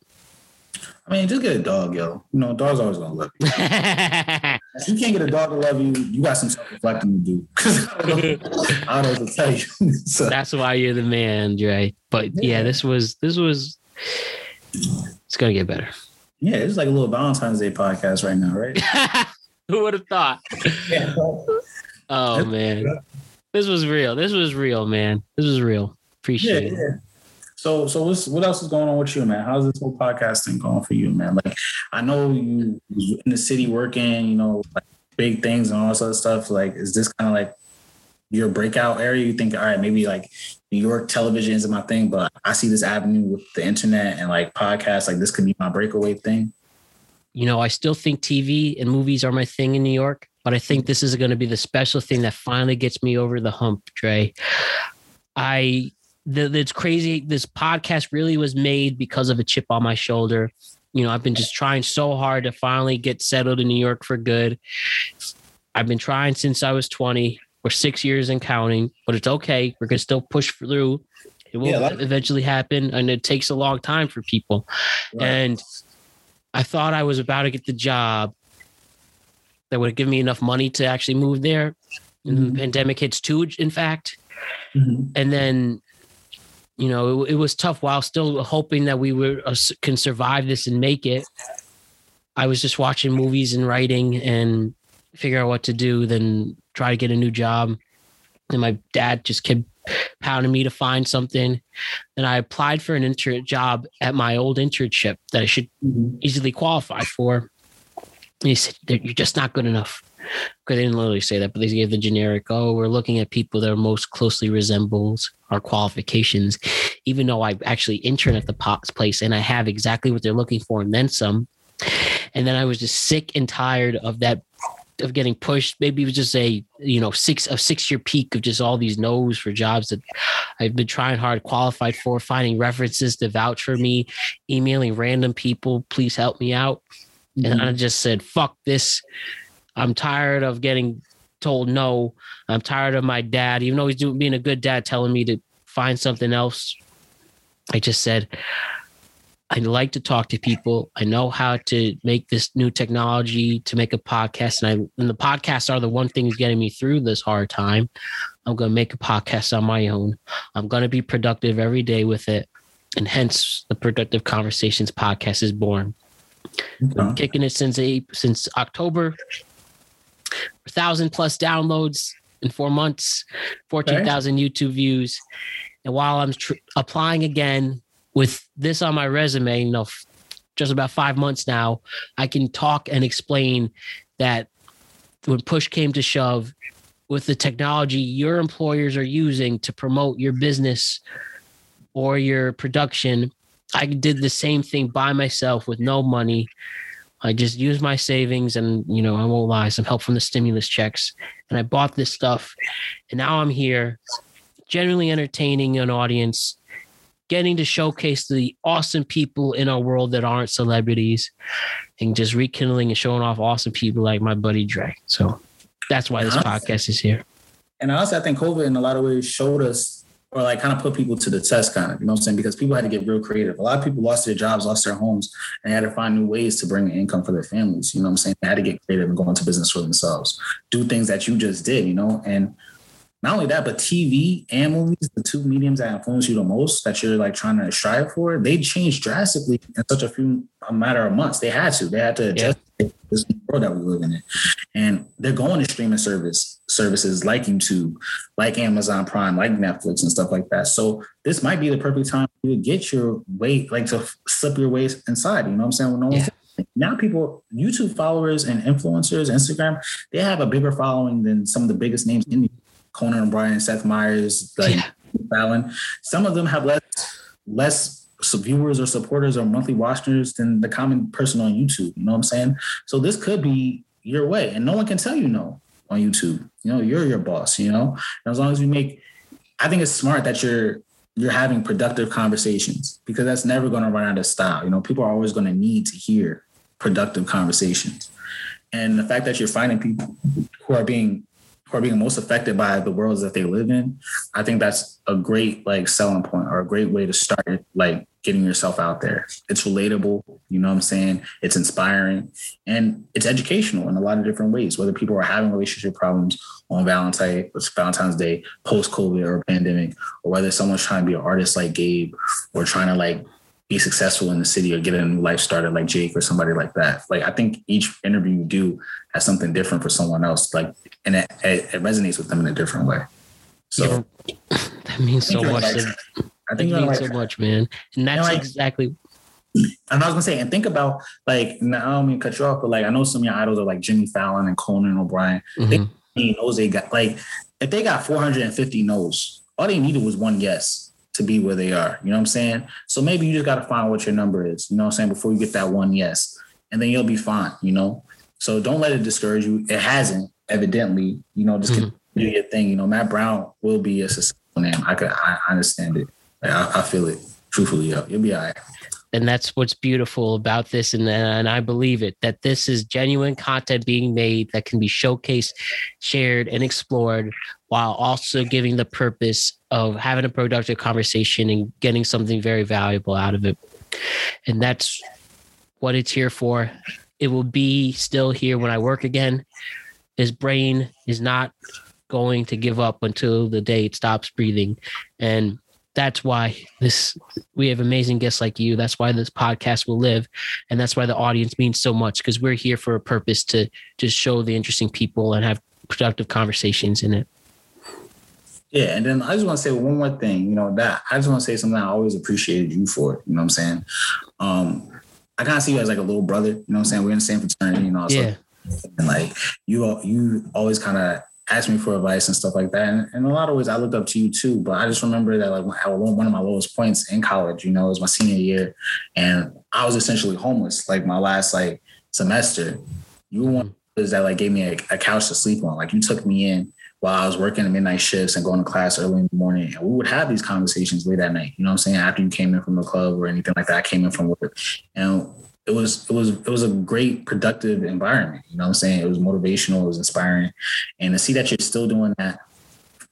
I mean, just get a dog, yo. You know, dog's always gonna love you. if you can't get a dog to love you, you got some self-reflecting to do. I don't know, I don't know what to tell you. so, That's why you're the man, Dre. But yeah, this was this was it's gonna get better. yeah, it's like a little Valentine's Day podcast right now, right? Who would have thought? yeah. Oh man. This was real. This was real, man. This was real. Yeah, Appreciate it. yeah. So, so what's what else is going on with you, man? How's this whole podcasting going for you, man? Like, I know you you in the city working, you know, like big things and all this other stuff. Like, is this kind of like your breakout area? You think, all right, maybe like New York television isn't my thing, but I see this avenue with the internet and like podcasts. Like, this could be my breakaway thing. You know, I still think TV and movies are my thing in New York, but I think this is going to be the special thing that finally gets me over the hump, Dre. I the, it's crazy. This podcast really was made because of a chip on my shoulder. You know, I've been just trying so hard to finally get settled in New York for good. I've been trying since I was 20. We're six years and counting, but it's okay. We're gonna still push through. It will Yeah, that- eventually happen, and it takes a long time for people. And I thought I was about to get the job that would give me enough money to actually move there. And Mhm. the pandemic hits too, in fact. Mhm. And then, you know, it, it was tough while still hoping that we were uh, can survive this and make it. I was just watching movies and writing and figure out what to do, then try to get a new job. And my dad just kept pounding me to find something. And I applied for an intern job at my old internship that I should Mhm. easily qualify for. And he said, You're just not good enough. Because they didn't literally say that, but they gave the generic, oh, we're looking at people that are most closely resembles our qualifications, even though I actually intern at the po- place and I have exactly what they're looking for and then some. And then I was just sick and tired of that of getting pushed. Maybe it was just a you know six a six year peak of just all these no's for jobs that I've been trying hard, qualified for, finding references to vouch for me, emailing random people, please help me out. And I mm-hmm. just said, fuck this. I'm tired of getting told no. I'm tired of my dad, even though he's doing being a good dad, telling me to find something else. I just said, I like to talk to people. I know how to make this new technology to make a podcast, and I and the podcasts are the one thing that's getting me through this hard time. I'm going to make a podcast on my own. I'm going to be productive every day with it, and hence the Productive Conversations podcast is born Okay. kicking it since a, since October. A thousand plus downloads in four months, fourteen thousand YouTube views, and while I'm tr- applying again with this on my resume, you know, f- just about five months now, I can talk and explain that when push came to shove, with the technology your employers are using to promote your business or your production, I did the same thing by myself with no money. I just used my savings and, you know, I won't lie, some help from the stimulus checks. And I bought this stuff. And now I'm here, genuinely entertaining an audience, getting to showcase the awesome people in our world that aren't celebrities, and just rekindling and showing off awesome people like my buddy Dre. So that's why this podcast is here. And honestly, I think COVID in a lot of ways showed us or like kind of put people to the test, kind of, you know what I'm saying? Because people had to get real creative. A lot of people lost their jobs, lost their homes, and had to find new ways to bring income for their families. You know what I'm saying? They had to get creative and go into business for themselves, do things that you just did, you know? And not only that, but TV and movies, the two mediums that influence you the most that you're like trying to strive for, they changed drastically in such a few a matter of months. They had to. They had to adjust yeah. this world that we live in. And they're going to streaming service services like YouTube, like Amazon Prime, like Netflix and stuff like that. So this might be the perfect time to get your weight, like to slip your waist inside. You know what I'm saying? When no yeah. Now people, YouTube followers and influencers, Instagram, they have a bigger following than some of the biggest names in the Conan O'Brien, Seth Meyers, like yeah. Fallon. Some of them have less less viewers or supporters or monthly watchers than the common person on YouTube. You know what I'm saying? So this could be your way, and no one can tell you no on YouTube. You know, you're your boss. You know, and as long as you make, I think it's smart that you're you're having productive conversations because that's never going to run out of style. You know, people are always going to need to hear productive conversations. And the fact that you're finding people who are being who are being most affected by the worlds that they live in, I think that's a great like selling point or a great way to start like getting yourself out there. It's relatable, you know what I'm saying? It's inspiring and it's educational in a lot of different ways, whether people are having relationship problems on Valentine, Valentine's Day, post COVID or pandemic, or whether someone's trying to be an artist like Gabe or trying to like be successful in the city or get a new life started like Jake or somebody like that. Like I think each interview you do has something different for someone else. Like and it, it, it resonates with them in a different way. So yeah, that means so much. Like, I think means so much, man. And that's know, like, exactly and I was gonna say, and think about like, now I don't mean to cut you off, but like, I know some of your idols are like Jimmy Fallon and Conan O'Brien. Mm-hmm. They knows they got like, if they got 450 no's, all they needed was one yes to be where they are. You know what I'm saying? So maybe you just got to find what your number is, you know what I'm saying, before you get that one yes. And then you'll be fine, you know? So don't let it discourage you. It hasn't, evidently, you know, just mm-hmm. do your thing. You know, Matt Brown will be a successful name. I could, I understand it. Like, I, I, feel it. Truthfully, yo. you'll be all right and that's what's beautiful about this and, and i believe it that this is genuine content being made that can be showcased shared and explored while also giving the purpose of having a productive conversation and getting something very valuable out of it and that's what it's here for it will be still here when i work again. His brain is not going to give up until the day it stops breathing. And that's why this we have amazing guests like you. That's why this podcast will live. And that's why the audience means so much because we're here for a purpose to just show the interesting people and have productive conversations in it. Yeah and then i just want to say one more thing you know that i just want to say something i always appreciated you for you know what i'm saying? Um i kind of see you as like a little brother you know what i'm saying we're in the same fraternity you know yeah. and like you you always kind of ask me for advice and stuff like that. And in a lot of ways, I looked up to you too. But I just remember that like one of my lowest points in college, you know, it was my senior year, and I was essentially homeless. Like my last like semester, you were one that like gave me a, a couch to sleep on. Like you took me in while I was working the midnight shifts and going to class early in the morning. And we would have these conversations late at night. You know what I'm saying? After you came in from the club or anything like that, I came in from work. And it was it was it was a great productive environment. You know what I'm saying? It was motivational, it was inspiring. And to see that you're still doing that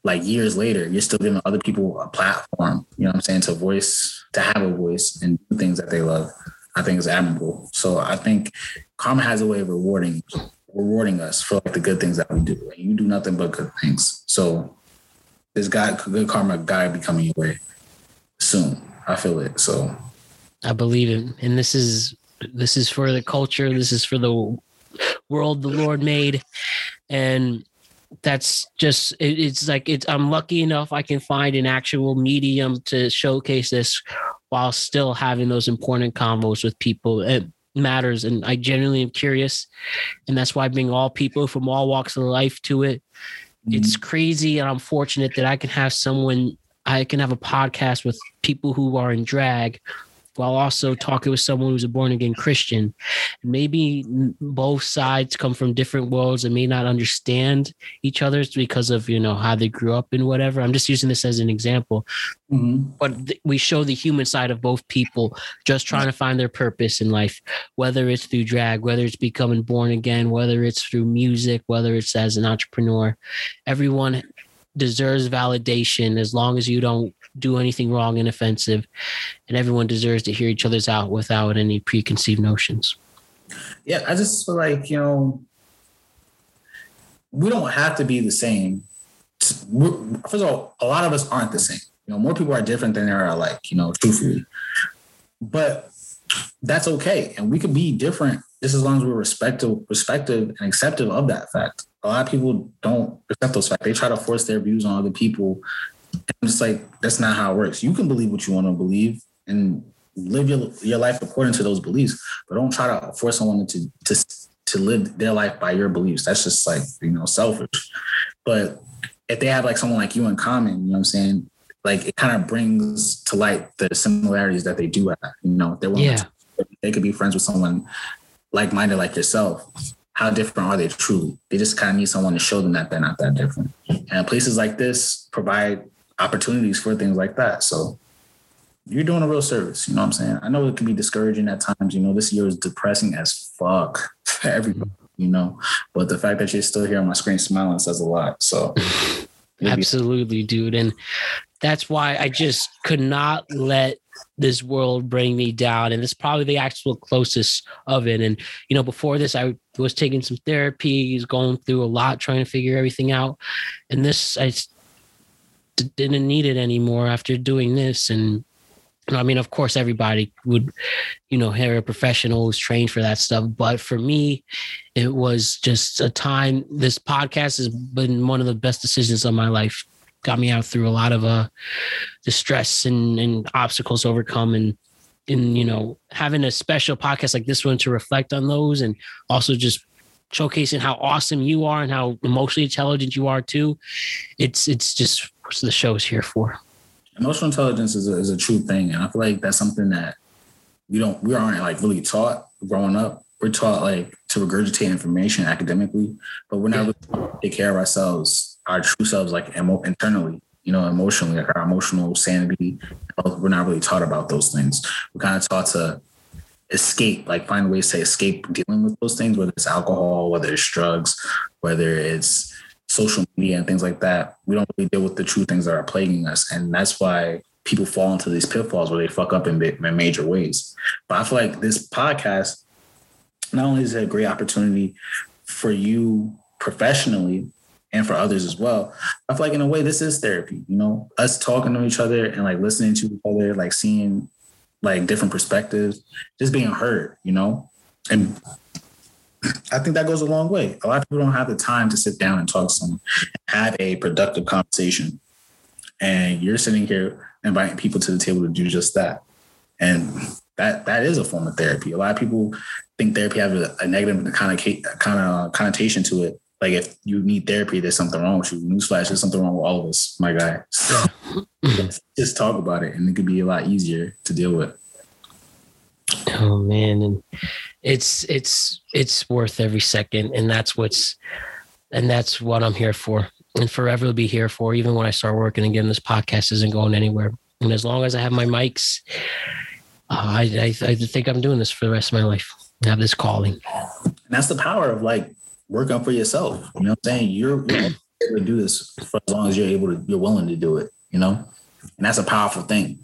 like years later, you're still giving other people a platform, you know what I'm saying, to voice, to have a voice and do things that they love. I think is admirable. So I think karma has a way of rewarding rewarding us for like the good things that we do. And you do nothing but good things. So this guy, good karma guy be coming your way soon. I feel it. So I believe it. And this is this is for the culture. This is for the world the Lord made. And that's just it, it's like it's i'm lucky enough i can find an actual medium to showcase this while still having those important combos with people it matters and i genuinely am curious and that's why I bring all people from all walks of life to it mm-hmm. it's crazy and i'm fortunate that i can have someone i can have a podcast with people who are in drag while also talking with someone who's a born again Christian. Maybe both sides come from different worlds and may not understand each other's because of you know how they grew up and whatever. I'm just using this as an example, mm-hmm. but th- we show the human side of both people just trying to find their purpose in life, whether it's through drag, whether it's becoming born again, whether it's through music, whether it's as an entrepreneur. Everyone deserves validation as long as you don't do anything wrong and offensive and everyone deserves to hear each other's out without any preconceived notions yeah i just feel like you know we don't have to be the same first of all, a lot of us aren't the same. You know, more people are different than there are like You know, truthfully, but that's okay, and we could be different just as long as we're respectful, respective, and accepting of that fact. A lot of people don't accept those facts. They try to force their views on other people. And it's like that's not how it works. You can believe what you want to believe and live your your life according to those beliefs, but don't try to force someone to to to live their life by your beliefs. That's just like you know selfish. But if they have like someone like you in common, you know what I'm saying? Like it kind of brings to light the similarities that they do have. You know, they yeah. To, they could be friends with someone like-minded like yourself how different are they truly they just kind of need someone to show them that they're not that different and places like this provide opportunities for things like that. So you're doing a real service you know what i'm saying? I know it can be discouraging at times you know this year is depressing as fuck for everybody you know? But the fact that you're still here on my screen smiling says a lot so absolutely dude and that's why i just could not let this world bring me down and it's probably the actual closest of it and you know before this i was taking some therapies, going through a lot trying to figure everything out and this i didn't need it anymore after doing this and I mean, of course, everybody would, you know, hire a professional who's trained for that stuff. But for me, it was just a time. This podcast has been one of the best decisions of my life got me out through a lot of uh distress and, and obstacles overcome and and you know having a special podcast like this one to reflect on those and also just showcasing how awesome you are and how emotionally intelligent you are too it's it's just what the show is here for emotional intelligence is a, is a true thing and i feel like that's something that we don't we aren't like really taught growing up we're taught like to regurgitate information academically but we're not really take care of ourselves our true selves, like emo- internally, you know, emotionally, like our emotional sanity. We're not really taught about those things. We're kind of taught to escape, like find ways to escape dealing with those things, whether it's alcohol, whether it's drugs, whether it's social media and things like that. We don't really deal with the true things that are plaguing us. And that's why people fall into these pitfalls where they fuck up in, in major ways. But I feel like this podcast, not only is it a great opportunity for you professionally, and for others as well. I feel like in a way this is therapy, you know, us talking to each other and like listening to each other, like seeing like different perspectives, just being heard, you know? And I think that goes a long way. A lot of people don't have the time to sit down and talk to someone, have a productive conversation. And you're sitting here inviting people to the table to do just that. And that that is a form of therapy. A lot of people think therapy has a, a negative kind of kind of connotation to it, like if you need therapy, there's something wrong with you. Newsflash, there's something wrong with all of us, my guy. So just talk about it, and it could be a lot easier to deal with. Oh man, and it's it's it's worth every second, and that's what's and that's what I'm here for, and forever will be here for. Even when I start working again, this podcast isn't going anywhere, and as long as I have my mics, uh, I, I I think I'm doing this for the rest of my life. I have this calling, and that's the power of like work for yourself. You know what I'm saying? You're, you're able to do this for as long as you're able to, you're willing to do it, you know? And that's a powerful thing.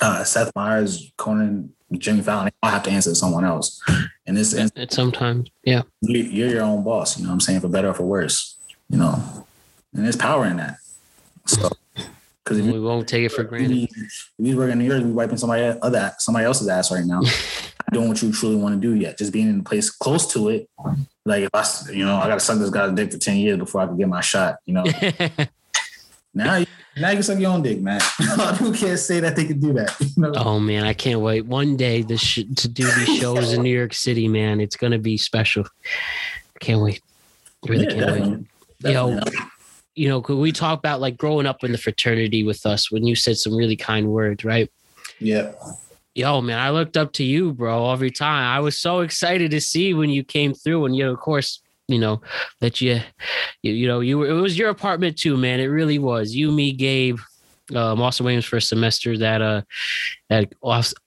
Uh, Seth Meyers, Conan, Jimmy Fallon, all have to answer to someone else. And this it's sometimes, yeah. You're your own boss, you know what I'm saying? For better or for worse, you know? And there's power in that. So, because we won't take it for granted. If we work in New York, we wiping somebody other somebody else's ass right now. doing what you truly want to do yet. Just being in a place close to it. Like if I, you know, I got to suck this guy's dick for ten years before I can get my shot. You know. now, you, now you can suck your own dick, man. a lot of people can't say that they can do that. You know? Oh man, I can't wait. One day this sh- to do these shows in New York City, man. It's gonna be special. Can't wait. Really yeah, can't definitely. wait. Definitely. Yo, you know, could we talk about like growing up in the fraternity with us when you said some really kind words, right? Yeah yo, man, I looked up to you, bro, every time. I was so excited to see when you came through, and you know, of course, you know that you, you, you know, you were. It was your apartment too, man. It really was. You, me, Gabe, um, Austin Williams for a semester. That uh, that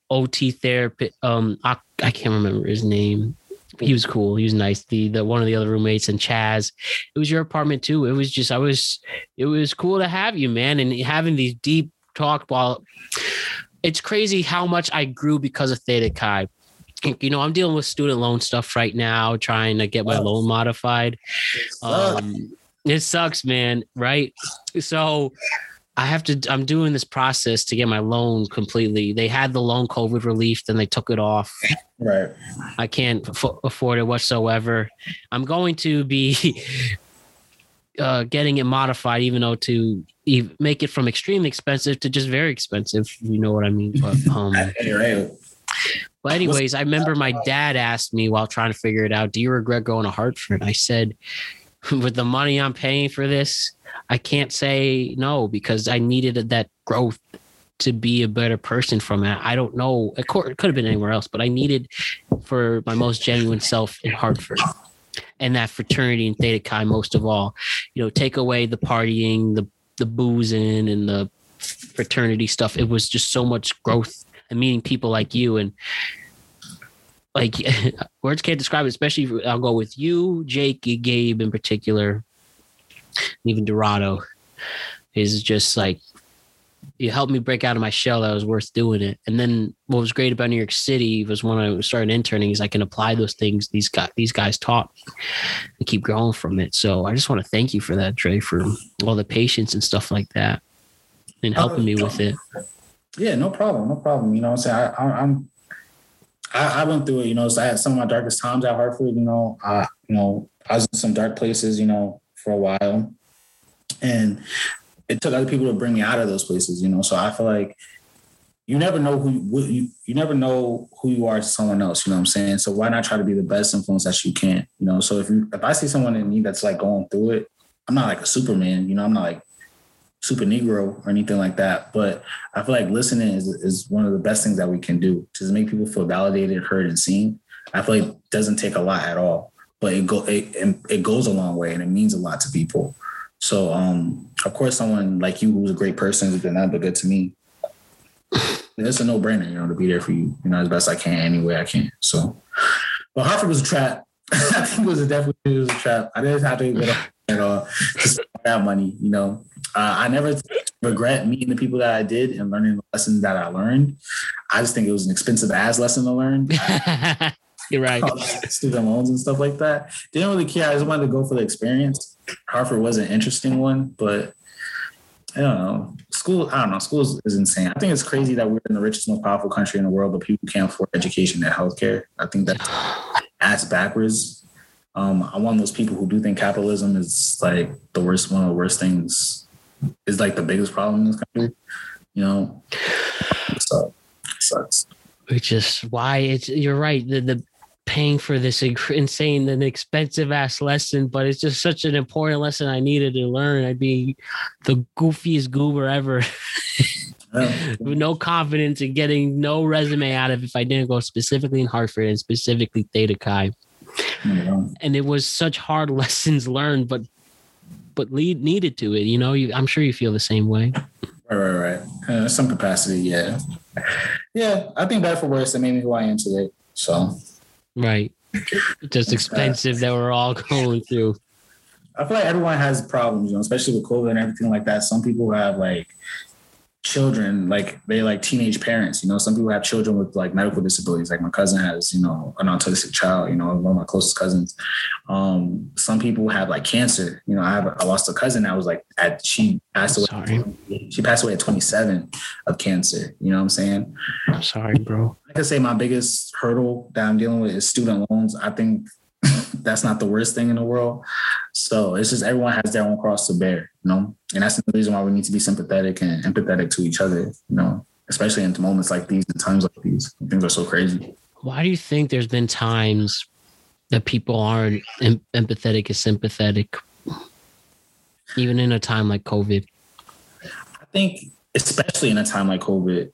OT therapy. Um, I, I can't remember his name. He was cool. He was nice. The the one of the other roommates and Chaz. It was your apartment too. It was just I was. It was cool to have you, man, and having these deep talk while it's crazy how much I grew because of Theta Chi. You know, I'm dealing with student loan stuff right now, trying to get my loan modified. Um, It sucks, man. Right? So I have to. I'm doing this process to get my loan completely. They had the loan COVID relief, then they took it off. Right. I can't f- afford it whatsoever. I'm going to be uh, getting it modified, even though to make it from extremely expensive to just very expensive. You know what I mean? But um. But anyways, I remember my dad asked me while trying to figure it out, "Do you regret going to Hartford?" I said, "With the money I'm paying for this, I can't say no because I needed that growth to be a better person from it. I don't know. It could have been anywhere else, but I needed for my most genuine self in Hartford." And that fraternity and Theta Chi, most of all, you know, take away the partying, the the boozing, and the fraternity stuff. It was just so much growth and meeting people like you. And like words can't describe it especially if i'll go with you jake gabe in particular and even dorado is just like you helped me break out of my shell that was worth doing it. And then what was great about new york city was when i started interning is i can apply those things these guys these guys taught me and keep growing from it. So i just want to thank you for that Dre, for all the patience and stuff like that and oh, helping me with it Yeah, no problem, no problem. You know, I'm saying I, I, I'm. I, I went through it. You know, so I had some of my darkest times at Hartford. You know, I, you know, I was in some dark places. You know, for a while, and it took other people to bring me out of those places. You know, so I feel like you never know who you you never know who you are to someone else. You know what I'm saying? So why not try to be the best influence that you can? You know, so if you if I see someone in me that's like going through it, I'm not like a Superman. You know, I'm not like super negro or anything like that but i feel like listening is, is one of the best things that we can do to make people feel validated heard and seen. I feel like it doesn't take a lot at all but it go it, it goes a long way and it means a lot to people. So um of course someone like you who's a great person has been nothing good to me. It's a no-brainer you know to be there for you you know as best i can any way i can so. But hartford was a trap. I think it was a definitely it was a trap. I didn't have to get at all spend that money you know uh, I never regret meeting the people that I did and learning the lessons that I learned. I just think it was an expensive ass lesson to learn. You're right. Student loans and stuff like that. Didn't really care. I just wanted to go for the experience. Hartford was an interesting one, but I don't know. School, I don't know. School is, is insane. I think it's crazy that we're in the richest, most powerful country in the world, but people can't afford education and healthcare. I think that's ass backwards. Um, I'm one of those people who do think capitalism is like the worst, one of the worst things is like the biggest problem in this country. You know, so it sucks. Which is why it's you're right. The the paying for this insane and expensive ass lesson, but it's just such an important lesson I needed to learn. I'd be the goofiest goober ever. Yeah. With no confidence in getting no resume out of if I didn't go specifically in Hartford and specifically Theta Chi. Know, And it was such hard lessons learned, but but lead needed to it. You know, you, I'm sure you feel the same way. Right, right, right. Uh, some capacity, yeah. Yeah, I think bad for worse, that made me who I am today. So Right. Just expensive that we're all going through. I feel like everyone has problems, you know, especially with COVID and everything like that. Some people have like children, like they like teenage parents, you know, some people have children with like medical disabilities. Like my cousin has, you know, an autistic child, you know, one of my closest cousins. Um, some people have like cancer. You know, I have I lost a cousin that was like at she passed away. Sorry. She passed away at 27 of cancer. You know what I'm saying? I'm sorry, bro. like I say my biggest hurdle that I'm dealing with is student loans. I think that's not the worst thing in the world. So it's just everyone has their own cross to bear, you know? And that's the reason why we need to be sympathetic and empathetic to each other, you know, especially in moments like these and times like these. Things are so crazy. Why do you think there's been times that people aren't em- empathetic and sympathetic, even in a time like COVID? I think, especially in a time like COVID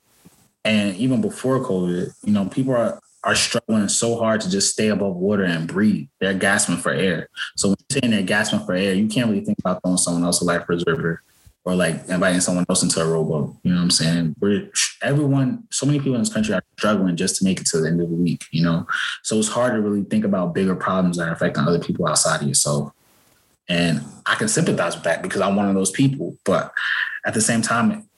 and even before COVID, you know, people are are struggling so hard to just stay above water and breathe. They're gasping for air. So when you're saying they're gasping for air, you can't really think about throwing someone else a life preserver or like inviting someone else into a rowboat. You know what I'm saying? We're everyone, so many people in this country are struggling just to make it to the end of the week, you know? So it's hard to really think about bigger problems that are affecting other people outside of yourself. And I can sympathize with that because I'm one of those people. But at the same time,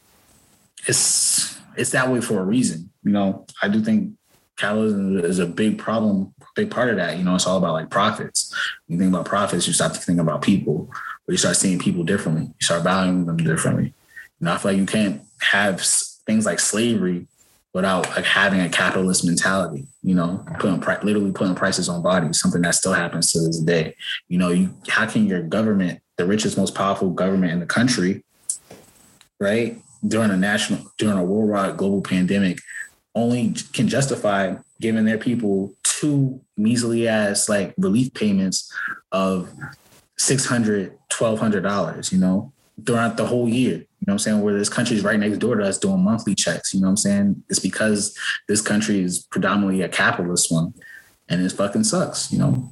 it's it's that way for a reason. You know, I do think capitalism is a big problem, big part of that. You know, it's all about like profits. When you think about profits, you start to think about people. where you start seeing people differently. You start valuing them differently. You know, I feel like you can't have things like slavery without like having a capitalist mentality. You know, putting literally putting prices on bodies, something that still happens to this day. You know, you how can your government, the richest, most powerful government in the country, right, during a national, during a worldwide global pandemic, only can justify giving their people two measly ass like relief payments of six hundred, twelve hundred dollars, you know, throughout the whole year. You know what I'm saying? Where this country's right next door to us doing monthly checks. You know what I'm saying? It's because this country is predominantly a capitalist one. And it fucking sucks, you know.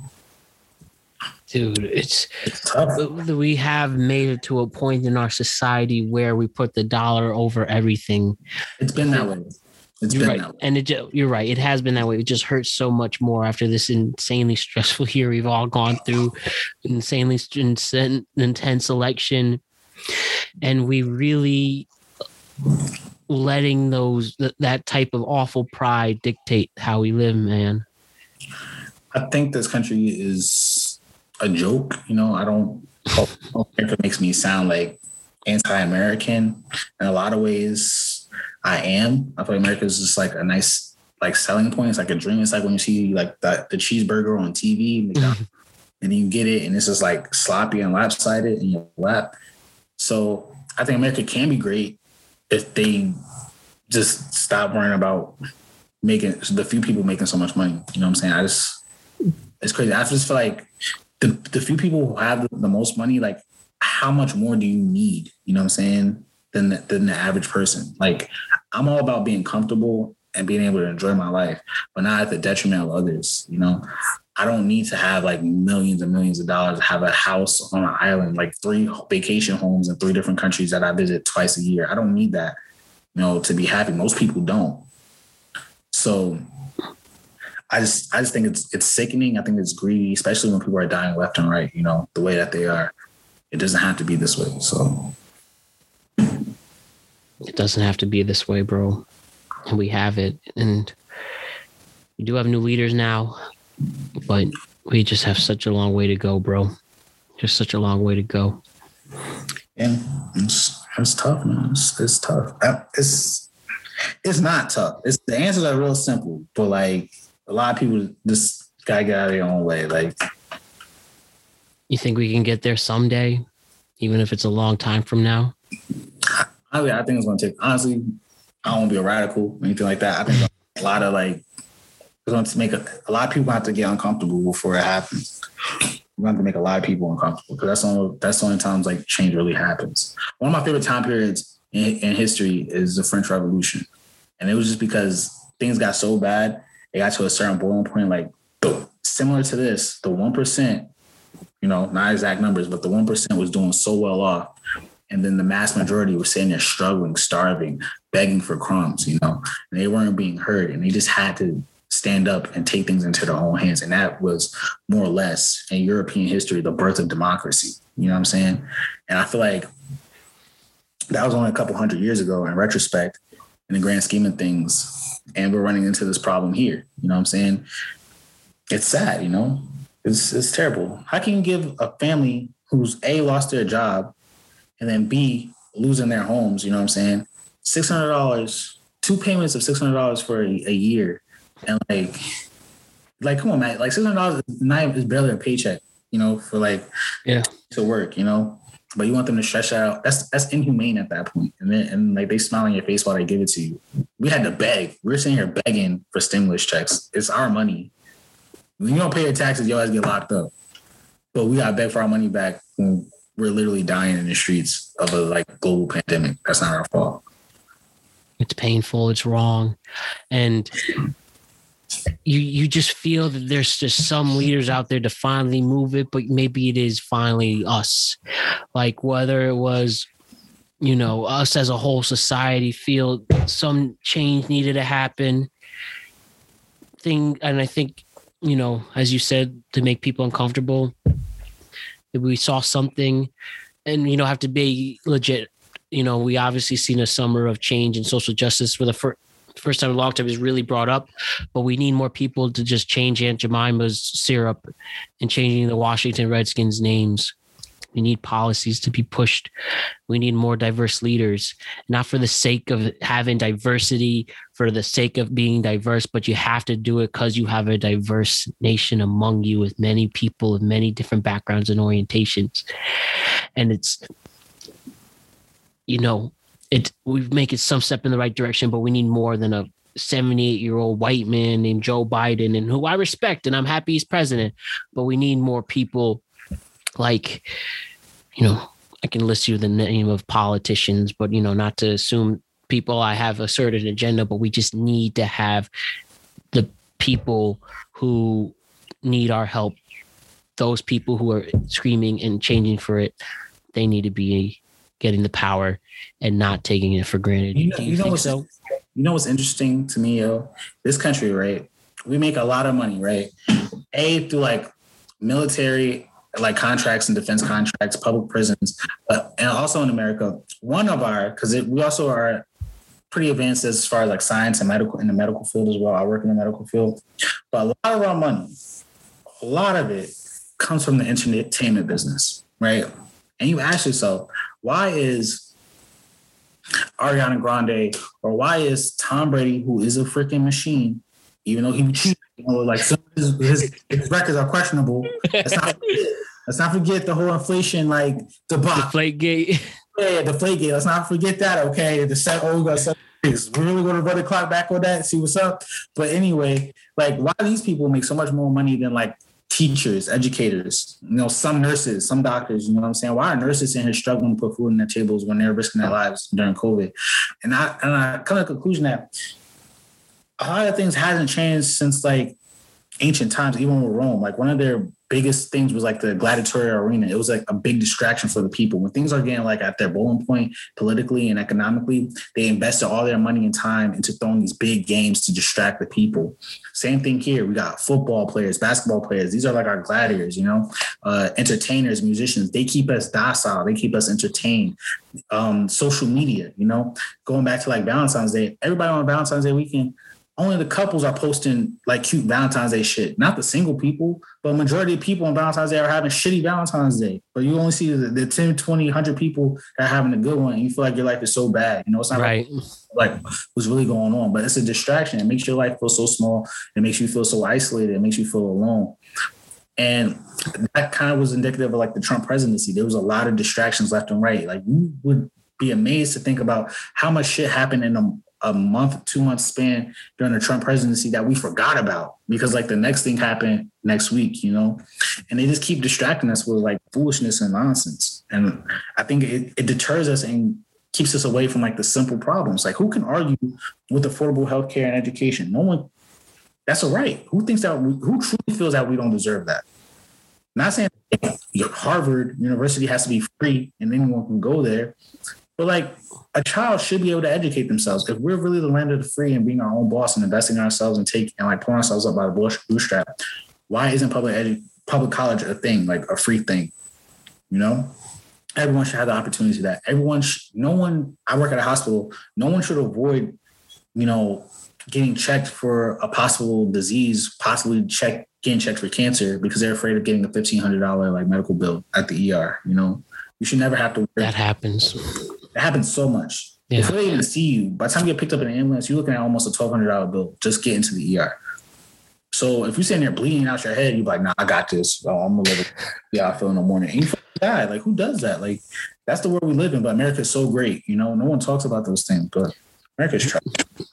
Dude, it's It's tough. we have made it to a point in our society where we put the dollar over everything. It's been that way. It's You're been right, that way. and it you're right. It has been that way. It just hurts so much more after this insanely stressful year we've all gone through, insanely st- intense election, and we really letting those th- that type of awful pride dictate how we live, man. I think this country is a joke. You know, I don't. America makes me sound like anti-American in a lot of ways. I am. I feel like America is just like a nice like selling point. It's like a dream. It's like when you see like the, the cheeseburger on TV, McDonald's, mm-hmm. and you get it, and it's just like sloppy and lopsided in your lap. So I think America can be great if they just stop worrying about making the few people making so much money. You know what I'm saying? I just it's crazy. I just feel like the the few people who have the most money, like how much more do you need? You know what I'm saying? Than the, than the average person. Like I'm all about being comfortable and being able to enjoy my life, but not at the detriment of others. You know, I don't need to have like millions and millions of dollars, have a house on an island, like three vacation homes in three different countries that I visit twice a year. I don't need that, you know, to be happy. Most people don't. So I just I just think it's it's sickening. I think it's greedy, especially when people are dying left and right, you know, the way that they are. It doesn't have to be this way. So It doesn't have to be this way, bro. And we have it. And we do have new leaders now, but we just have such a long way to go, bro. Just such a long way to go. yeah, it's, it's tough, man. It's, it's tough. I- It's it's not tough. It's the answers are real simple, but like a lot of people just gotta get out of their own way. Like You think we can get there someday, even if it's a long time from now? I, I think it's gonna take honestly, I don't want to be a radical or anything like that. I think mm-hmm. a lot of like it's going to make a, a lot of people have to get uncomfortable before it happens. We're going to make a lot of people uncomfortable because that's only that's the only times like change really happens. One of my favorite time periods in, in history is the French Revolution, and it was just because things got so bad, it got to a certain boiling point. Like similar to this, the one percent, you know, not exact numbers, but the one percent was doing so well off, and then the mass majority was sitting there struggling, starving, begging for crumbs, you know, and they weren't being heard, and they just had to stand up and take things into their own hands. And that was more or less in European history, the birth of democracy. You know what I'm saying? And I feel like that was only a couple hundred years ago in retrospect, in the grand scheme of things. And we're running into this problem here. You know what I'm saying? It's sad, you know? It's it's terrible. How can you give a family who's A lost their job and then B losing their homes, you know what I'm saying? Six hundred dollars, two payments of six hundred dollars for a, a year. And like like come on man like six hundred dollars is not is barely a paycheck you know for like Yeah. to work you know? But you want them to stretch out. That's that's inhumane at that point. and then and like they smile in your face while they give it to you. We had to beg. We are sitting here begging for stimulus checks. It's our money. When you don't pay your taxes you always get locked up. But we got to beg for our money back when we're literally dying in the streets of a like global pandemic that's not our fault It's painful. It's wrong. And you you just feel that there's just some leaders out there to finally move it, but maybe it is finally us. Like whether it was, you know, us as a whole society feel some change needed to happen. Thing and I think, you know, as you said, to make people uncomfortable, if we saw something and you know have to be legit you know, we obviously seen a summer of change and social justice for the fir- first time in a long time is really brought up, but we need more people to just change Aunt Jemima's syrup and changing the Washington Redskins names We need policies to be pushed. We need more diverse leaders, not for the sake of having diversity, for the sake of being diverse, but you have to do it because you have a diverse nation among you with many people of many different backgrounds and orientations. And it's, you know, it we make it some step in the right direction, but we need more than a 78 year old white man named Joe Biden, and who I respect and I'm happy he's president, but we need more people like, you know, I can list you the name of politicians, but you know, not to assume people I have a certain agenda, but we just need to have the people who need our help. Those people who are screaming and changing for it, they need to be getting the power and not taking it for granted. You know, you, you know what's so? you know what's interesting to me, yo? This country, right? We make a lot of money, right? A through like military like contracts and defense contracts, public prisons, but and also in America, one of our because we also are pretty advanced as far as like science and medical in the medical field as well. I work in the medical field, but a lot of our money, a lot of it comes from the entertainment business, right? And you ask yourself, why is Ariana Grande or why is Tom Brady, who is a freaking machine, even though he cheated, you know, like some of his, his, his records are questionable. Let's not, forget, let's not forget the whole inflation like debacle. Deflategate. Yeah, the flake game. Let's not forget that. Okay, the set. Oh, got seven. We're really going to run the clock back on that and see what's up. But anyway, like, why these people make so much more money than like teachers, educators, you know, some nurses, some doctors, you know what I'm saying? Why are nurses in here struggling to put food on their tables when they're risking their lives during COVID? And I and I come to the conclusion that a lot of things hasn't changed since like ancient times, even with Rome. Like one of their biggest things was like the gladiatorial arena. It was like a big distraction for the people. When things are getting like at their boiling point politically and economically, they invested all their money and time into throwing these big games to distract the people. Same thing here. We got football players, basketball players. These are like our gladiators, you know, uh, entertainers, musicians. They keep us docile. They keep us entertained. Um, social media, you know, going back to like Valentine's Day. Everybody on Valentine's Day weekend only the couples are posting like cute Valentine's Day shit. Not the single people, but majority of people on Valentine's Day are having shitty Valentine's Day. But you only see the, the 10, 20, 100 people that are having a good one. And you feel like your life is so bad. You know, it's not Right. like, like what's really going on, but it's a distraction. It makes your life feel so small. It makes you feel so isolated. It makes you feel alone. And that kind of was indicative of like the Trump presidency. There was a lot of distractions left and right. Like you would be amazed to think about how much shit happened in a a month, two month span during the Trump presidency that we forgot about because like the next thing happened next week, you know, and they just keep distracting us with like foolishness and nonsense. And I think it, it deters us and keeps us away from like the simple problems. Like who can argue with affordable healthcare and education? No one. That's a right. Who thinks that? We, who truly feels that we don't deserve that? Not saying Harvard University has to be free and anyone can go there, but like a child should be able to educate themselves. If we're really the land of the free and being our own boss and investing in ourselves and take and like pulling ourselves up by the bootstrap, why isn't public edu- public college a thing, like a free thing? You know, everyone should have the opportunity to that. Everyone, sh- no one. I work at a hospital. No one should avoid, you know, getting checked for a possible disease, possibly check getting checked for cancer because they're afraid of getting a fifteen hundred dollar like medical bill at the ER. You know, you should never have to. Worry. That happens. It happens so much. Yeah. Before they even see you, by the time you get picked up in an ambulance, you're looking at almost a twelve hundred dollar bill just getting to the ER. So if you're sitting there bleeding out your head, you're like, "Nah, I got this. Oh, I'm gonna live it. Yeah, I feel in the morning." And you die. Like, who does that? Like, that's the world we live in. But America is so great. You know, no one talks about those things, but America's trash.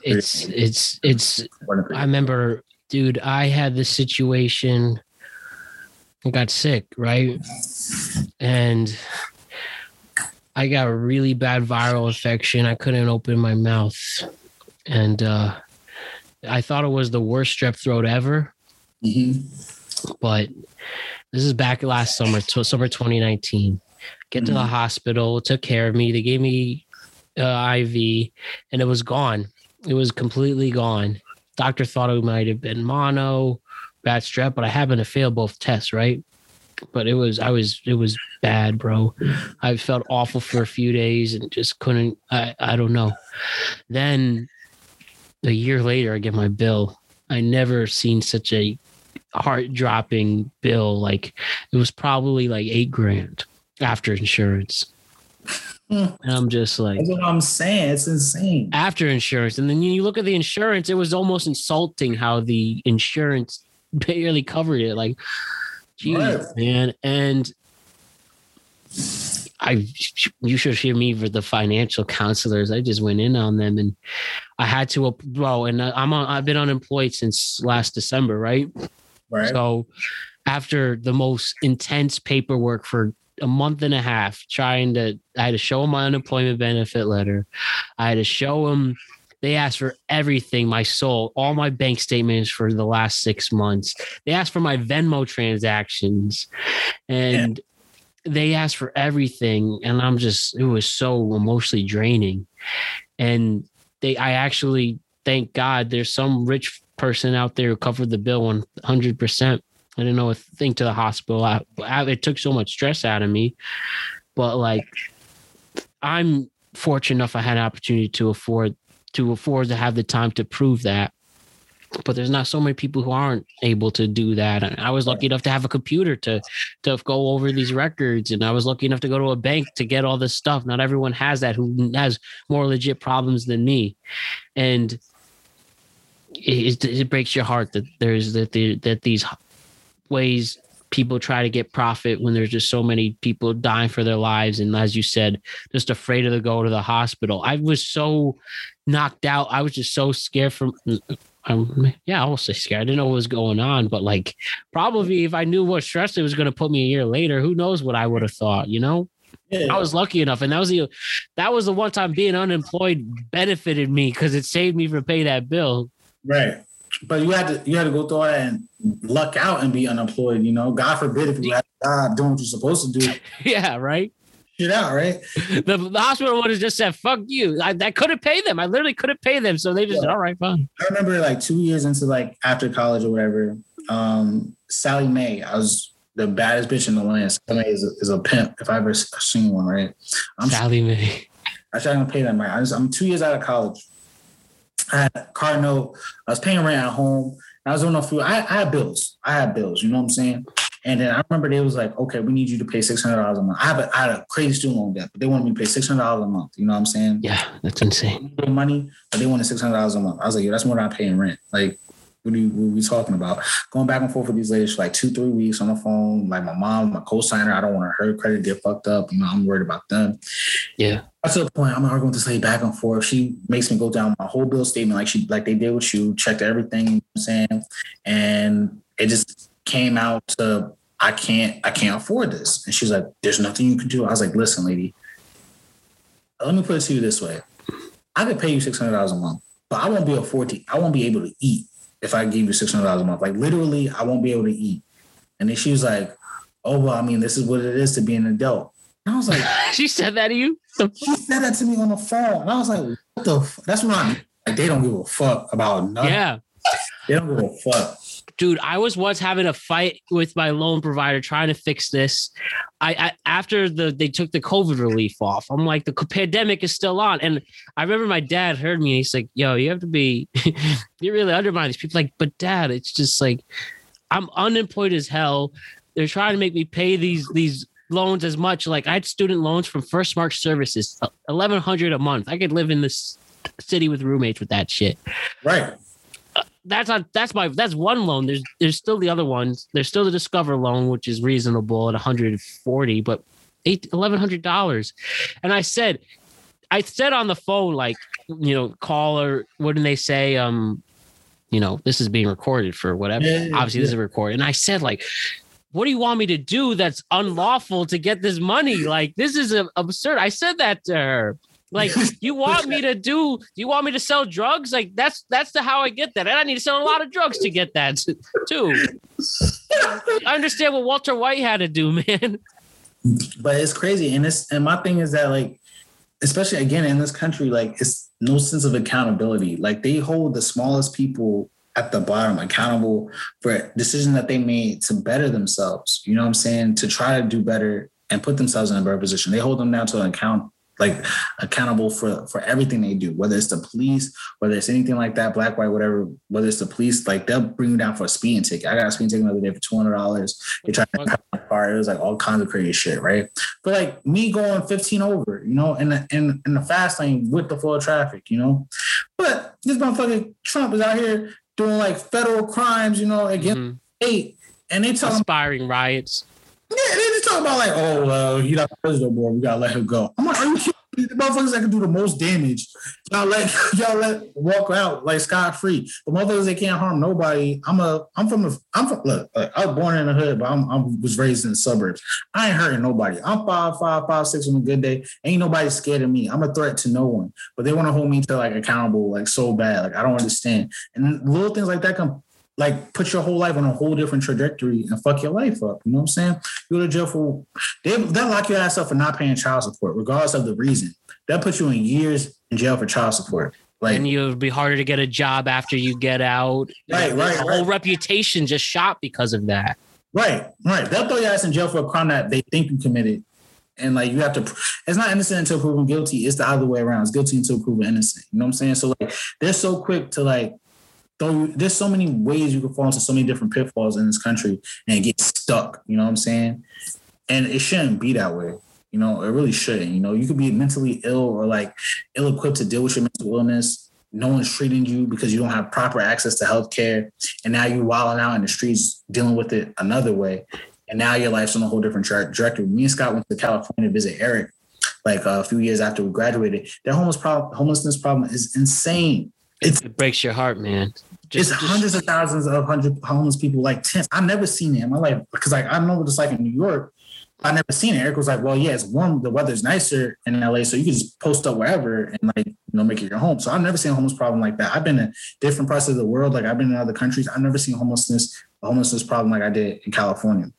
It's it's it's I remember, dude, I had this situation. I got sick, right? And I got a really bad viral infection. I couldn't open my mouth. And uh, I thought it was the worst strep throat ever. Mhm. But this is back last summer, to summer 2019. Get to the Mhm. hospital, took care of me. They gave me uh, IV and it was gone. It was completely gone. Doctor thought it might have been mono, bad strep, but I happened to fail both tests, right? But it was, I was, it was bad, bro. I felt awful for a few days and just couldn't, I, I don't know. Then a year later, I get my bill. I never seen such a heart dropping bill. Like it was probably like eight grand. after insurance. And I'm just like That's what I'm saying. It's insane. after insurance. And then you look at the insurance, it was almost insulting how the insurance barely covered it. Like, geez, Right. man. And I, you should hear me for the financial counselors. I just went in on them and I had to, well, and I'm on, I've been unemployed since last December, right? Right. So after the most intense paperwork for a month and a half, trying to, I had to show them my unemployment benefit letter. I had to show them, they asked for everything, my soul, all my bank statements for the last six months. They asked for my Venmo transactions and they asked for everything. And I'm just, it was so emotionally draining. And they, I actually, thank God there's some rich person out there who covered the bill 100%. I didn't know a thing to the hospital. I, I, it took so much stress out of me. But like, I'm fortunate enough I had an opportunity to afford to afford to have the time to prove that. But there's not so many people who aren't able to do that. And I was lucky enough to have a computer to to go over these records, and I was lucky enough to go to a bank to get all this stuff. Not everyone has that who has more legit problems than me, and it, it breaks your heart that there's that the, that these ways people try to get profit when there's just so many people dying for their lives and as you said just afraid of to go to the hospital i was so knocked out i was just so scared from um, yeah i was say scared i didn't know what was going on but like probably if i knew what stress it was going to put me a year later who knows what i would have thought you know Yeah. I was lucky enough, and that was the that was the one time being unemployed benefited me because it saved me from pay that bill. Right. But you had to you had to go through all that and luck out and be unemployed, you know. God forbid if you had a job doing what you're supposed to do, Yeah, right. shit out, right? The, the hospital would have just said, "Fuck you." I, I couldn't pay them. I literally couldn't pay them, so they just said, "All right, fine." I remember like two years into like after college or whatever, um, Sallie Mae. I was the baddest bitch in the land. Sallie Mae is a, is a pimp if I ever seen one, right? I'm Sallie Mae. I tried to pay them right. I'm two years out of college. I had a car note. I was paying rent at home. I was on no food. I, I had bills. I had bills. You know what I'm saying? And then I remember they was like, okay, we need you to pay six hundred dollars a month. I have a, I had a crazy student loan debt, but they wanted me to pay six hundred dollars a month. You know what I'm saying? Yeah, that's insane. Money, but they wanted six hundred dollars a month. I was like, yo, that's more than I'm paying rent. Like, what are, you, what are we talking about? Going back and forth with these ladies for like two, three weeks on the phone. Like my mom, my co-signer, I don't want her credit to get fucked up. You know, I'm worried about them. Yeah, That's to the point I'm arguing this lady back and forth. She makes me go down my whole bill statement like she like they did with you, checked everything, you know what I'm saying? And it just came out to I can't I can't afford this. And she's like, There's nothing you can do. I was like, listen, lady, let me put it to you this way. I could pay you six hundred dollars a month, but I won't be afford to I won't be able to eat if I give you six hundred dollars a month. Like literally, I won't be able to eat. And then she was like, Oh well, I mean, this is what it is to be an adult. And I was like, she said that to you. She said that to me on the phone, and I was like, "What the?" F-? That's what I. Like, they don't give a fuck about nothing. Yeah, They don't give a fuck. Dude. I was once having a fight with my loan provider trying to fix this. I, I after the they took the COVID relief off. I'm like, the pandemic is still on, and I remember my dad heard me. and He's like, "Yo, you have to be, you really undermine these people." Like, but dad, it's just like I'm unemployed as hell. They're trying to make me pay these these loans as much. Like I had student loans from FirstMark Services, uh, eleven hundred a month. I could live in this city with roommates with that shit. Right. That's not that's my that's one loan. There's there's still the other ones. There's still the Discover loan, which is reasonable at 140, but eight eleven hundred dollars. And I said, I said on the phone, like, you know, caller, what did they say? Um, you know, this is being recorded for whatever. Yeah, yeah, Obviously, this is recorded. And I said, like, what do you want me to do that's unlawful to get this money? Like, this is a, absurd. I said that to her. Like, you want me to do? You want me to sell drugs? Like, that's that's the how I get that, and I need to sell a lot of drugs to get that too. I understand what Walter White had to do, man. But it's crazy, and it's and my thing is that like, especially again in this country, like it's no sense of accountability. Like they hold the smallest people at the bottom accountable for decisions that they made to better themselves. You know what I'm saying? To try to do better and put themselves in a better position. They hold them down to an account like accountable for for everything they do, whether it's the police, whether it's anything like that, black, white, whatever, whether it's the police, like they'll bring you down for a speeding ticket. I got a speeding ticket the other day for two hundred dollars. They tried to cut my car. It was like all kinds of crazy shit, right? But like me going 15 over, you know, in the in, in the fast lane with the flow of traffic, you know. But this motherfucker Trump is out here doing like federal crimes, you know, against Mhm. state. And they talking Aspiring riots. Yeah, they just talking about like, oh, well, he not president boy. We gotta let him go. I'm like, are you kidding? The motherfuckers that can do the most damage, y'all let y'all let walk out like scot free. The motherfuckers that can't harm nobody. I'm a, I'm from a, I'm from. Look, I was born in the hood, but I'm, I was raised in the suburbs. I ain't hurting nobody. I'm five, five, five, six on a good day. Ain't nobody scared of me. I'm a threat to no one. But they want to hold me to like accountable, like so bad. Like I don't understand. And little things like that come like put your whole life on a whole different trajectory and fuck your life up. You know what I'm saying? You go to jail for they they'll lock your ass up for not paying child support, regardless of the reason. They'll put you in years in jail for child support. Like and you'll be harder to get a job after you get out. Right, right, The right. whole reputation just shot because of that. right, right. They'll throw your ass in jail for a crime that they think you committed. And like you have to, it's not innocent until proven guilty. It's the other way around. It's guilty until proven innocent. You know what I'm saying? So like they're so quick to like you- There's so many ways you can fall into so many different pitfalls in this country and get stuck. You know what I'm saying? And it shouldn't be that way. You know, it really shouldn't. You know, you could be mentally ill or like ill equipped to deal with your mental illness. No one's treating you because you don't have proper access to health care. And now you're wilding out in the streets dealing with it another way. And now your life's on a whole different tra- trajectory. Me and Scott went to California to visit Eric like a few years after we graduated. Their homeless homelessness problem is insane. It's It breaks your heart, man. it's hundreds of thousands of hundred homeless people, like tens. I've never seen it in my life because like I know what it's like in New York. I never seen it. Eric was like, "Well, yeah, it's warm. The weather's nicer in LA, so you can just post up wherever and like you know make it your home." So I've never seen a homeless problem like that. I've been in different parts of the world. Like I've been in other countries. I've never seen homelessness a homelessness problem like I did in California.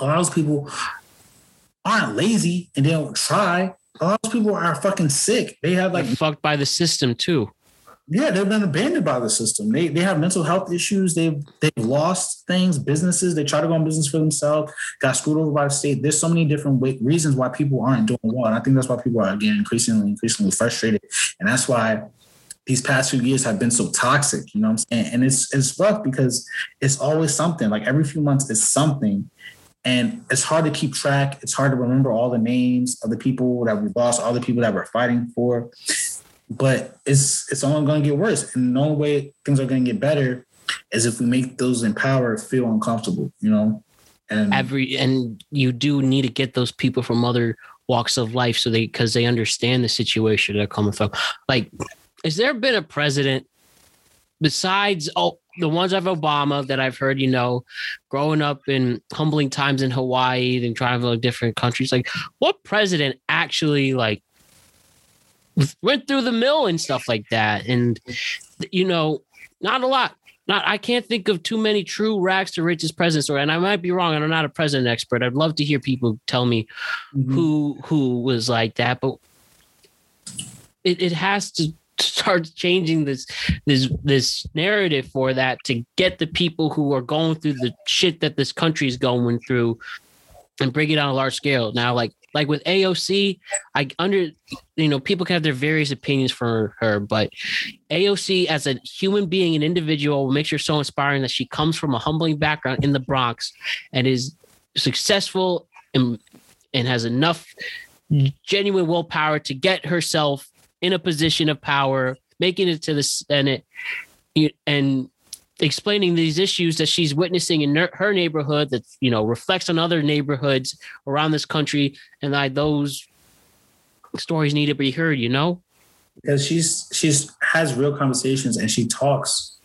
A lot of those people aren't lazy and they don't try. A lot of those people are fucking sick. They have like Like fucked by the system too. Yeah, they've been abandoned by the system. They they have mental health issues. They've they've lost things, businesses. They try to go on business for themselves. Got screwed over by the state. There's so many different wa- reasons why people aren't doing well, and I think that's why people are getting increasingly increasingly frustrated. And that's why these past few years have been so toxic. You know what I'm saying? And it's it's rough because it's always something. Like every few months, it's something. And it's hard to keep track. It's hard to remember all the names of the people that we lost, all the people that we're fighting for but it's it's only going to get worse. And the only way things are going to get better is if we make those in power feel uncomfortable, you know. And Every and you do need to get those people from other walks of life so they because they understand the situation they're coming from. Like, has there been a president besides oh the ones of Obama that I've heard, you know, growing up in humbling times in Hawaii and traveling to different countries, like what president actually like went through the mill and stuff like that? And you know, not a lot. Not I can't think of too many true rags to riches presidents, or and I might be wrong. I'm not a president expert. I'd love to hear people tell me Mhm. who who was like that, but it, it has to start changing this this this narrative for that to get the people who are going through the shit that this country is going through and bring it on a large scale. Now, like like with AOC, I under you know people can have their various opinions for her, but AOC as a human being, an individual, makes her so inspiring that she comes from a humbling background in the Bronx and is successful and and has enough genuine willpower to get herself in a position of power, making it to the Senate, and explaining these issues that she's witnessing in her- neighborhood that you know reflects on other neighborhoods around this country, and like those stories need to be heard. You know, because she's she's has real conversations and she talks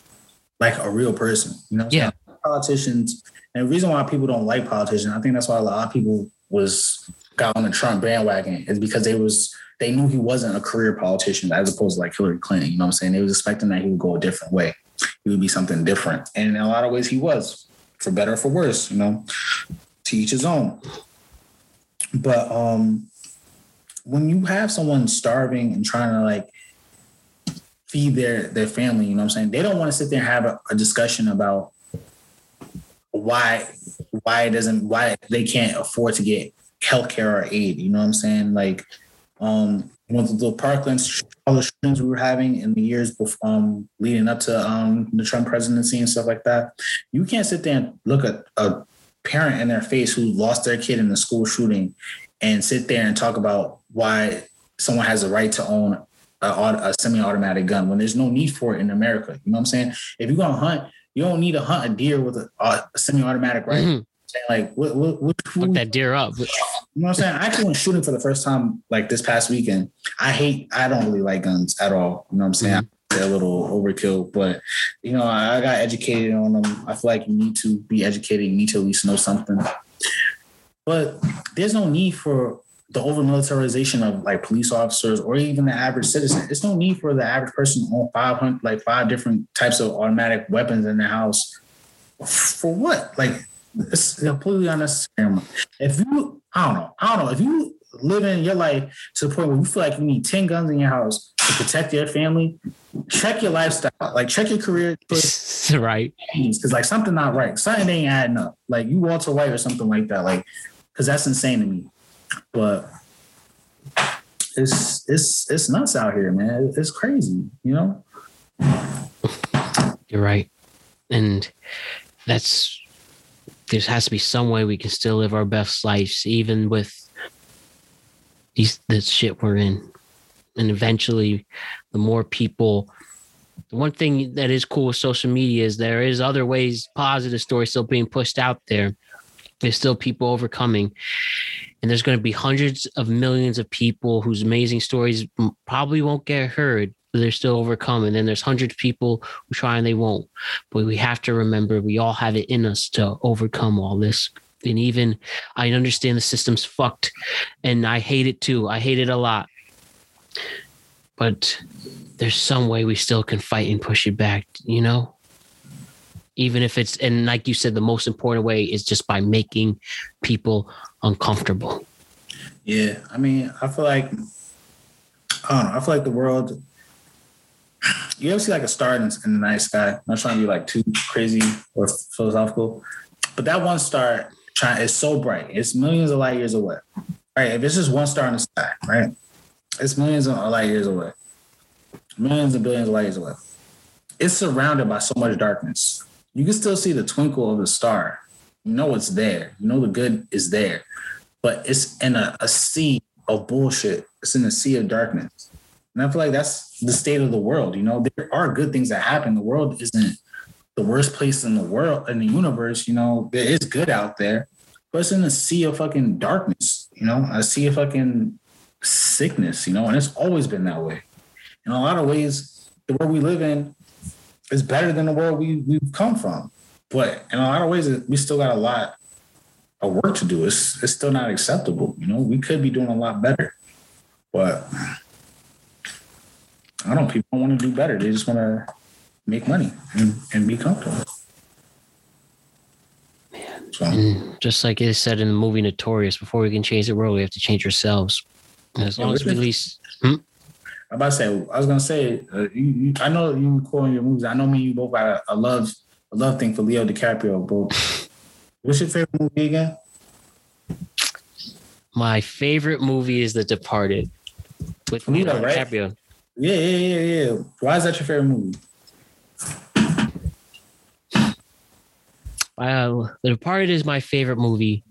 like a real person. You know, Yeah. Politicians, and the reason why people don't like politicians, I think that's why a lot of people was got on the Trump bandwagon is because they was they knew he wasn't a career politician as opposed to like Hillary Clinton. You know what I'm saying? They was expecting that he would go a different way. He would be something different. And in a lot of ways he was, for better or for worse, you know, to each his own. But um when you have someone starving and trying to like feed their their family, you know what I'm saying? They don't want to sit there and have a, a discussion about why why it doesn't why they can't afford to get healthcare or aid. You know what I'm saying? Like Um, with the Parkland all the shootings we were having in the years before, um, leading up to um, the Trump presidency and stuff like that, you can't sit there and look at a parent in their face who lost their kid in the school shooting and sit there and talk about why someone has a right to own a, a semi-automatic gun when there's no need for it in America. You know what I'm saying? If you're gonna hunt, you don't need to hunt a deer with a, a semi-automatic rifle. Mhm. Like what, what, what, that deer up. you know what I'm saying? I actually went shooting for the first time like this past weekend. I hate, I don't really like guns at all. You know what I'm saying? Mm-hmm. They're a little overkill, but you know, I I got educated on them. I feel like you need to be educated. You need to at least know something. But there's no need for the over militarization of like police officers or even the average citizen. There's no need for the average person to own 500, like five different types of automatic weapons in their house. For what? Like, it's completely unnecessary. If you, I don't know, I don't know. If you live in your life to the point where you feel like you need 10 guns in your house to protect your family, check your lifestyle. Like, check your career right. because like something not right. Something ain't adding up. Like you Walter White or something like that. Like because that's insane to me. But it's it's it's nuts out here, man. It's crazy, you know. You're right. And that's there has to be some way we can still live our best lives, even with these this shit we're in. And eventually the more people the one thing that is cool with social media is there is other ways positive stories still being pushed out there. There's still people overcoming. And there's going to be hundreds of millions of people whose amazing stories probably won't get heard, they're still overcome. And then there's hundreds of people who try and they won't. But we have to remember we all have it in us to overcome all this. And even I understand the system's fucked and I hate it too. I hate it a lot. But there's some way we still can fight and push it back, you know? Even if it's, and like you said, the most important way is just by making people uncomfortable. Yeah, I mean, I feel like I don't know. I feel like the world. You ever see like a star in, in the night sky? I'm not trying to be like too crazy or philosophical, but that one star trying is so bright. It's millions of light years away. Right? If it's just one star in the sky, right? It's millions of light years away, millions and billions of light years away. It's surrounded by so much darkness. You can still see the twinkle of the star. You know it's there. You know the good is there, but it's in a, a sea of bullshit. It's in a sea of darkness. And I feel like that's the state of the world. You know, there are good things that happen. The world isn't the worst place in the world, in the universe. You know, there is good out there, but it's in a sea of fucking darkness, you know, a sea of fucking sickness, you know, and it's always been that way. In a lot of ways, the world we live in is better than the world we, we've come from. But in a lot of ways, we still got a lot of work to do. It's, it's still not acceptable. You know, we could be doing a lot better. But I don't, people don't want to do better. They just want to make money and, and be comfortable. So, just like it said in the movie Notorious, before we can change the world, we have to change ourselves. And as Yeah, long as we at least, I'm about to say, I was gonna say, uh, you, you, I know you quoting your movies. I know me and you both got a, a love, a love thing for Leo DiCaprio. But what's your favorite movie again? my favorite movie is The Departed with Leo, Leonardo right? DiCaprio. Yeah, yeah, yeah, yeah. Why is that your favorite movie? Uh, the Departed is my favorite movie.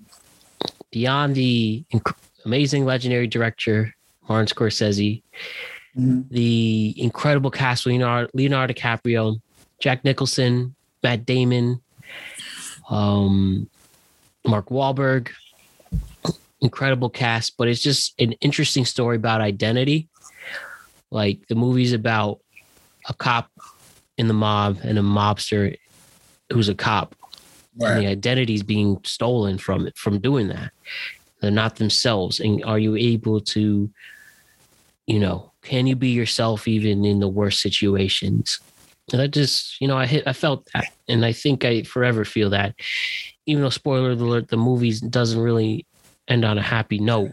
Beyond the inc- amazing, legendary director Martin Scorsese, Mhm. the incredible cast Leonardo, Leonardo DiCaprio, Jack Nicholson, Matt Damon, um, Mark Wahlberg. Incredible cast, but it's just an interesting story about identity. Like the movie's about a cop in the mob and a mobster who's a cop. And the identity's being stolen from it from doing that. They're not themselves. And are you able to you know can you be yourself even in the worst situations? And i just you know i hit i felt that. And i think i forever feel that. Even though spoiler alert the movie doesn't really end on a happy note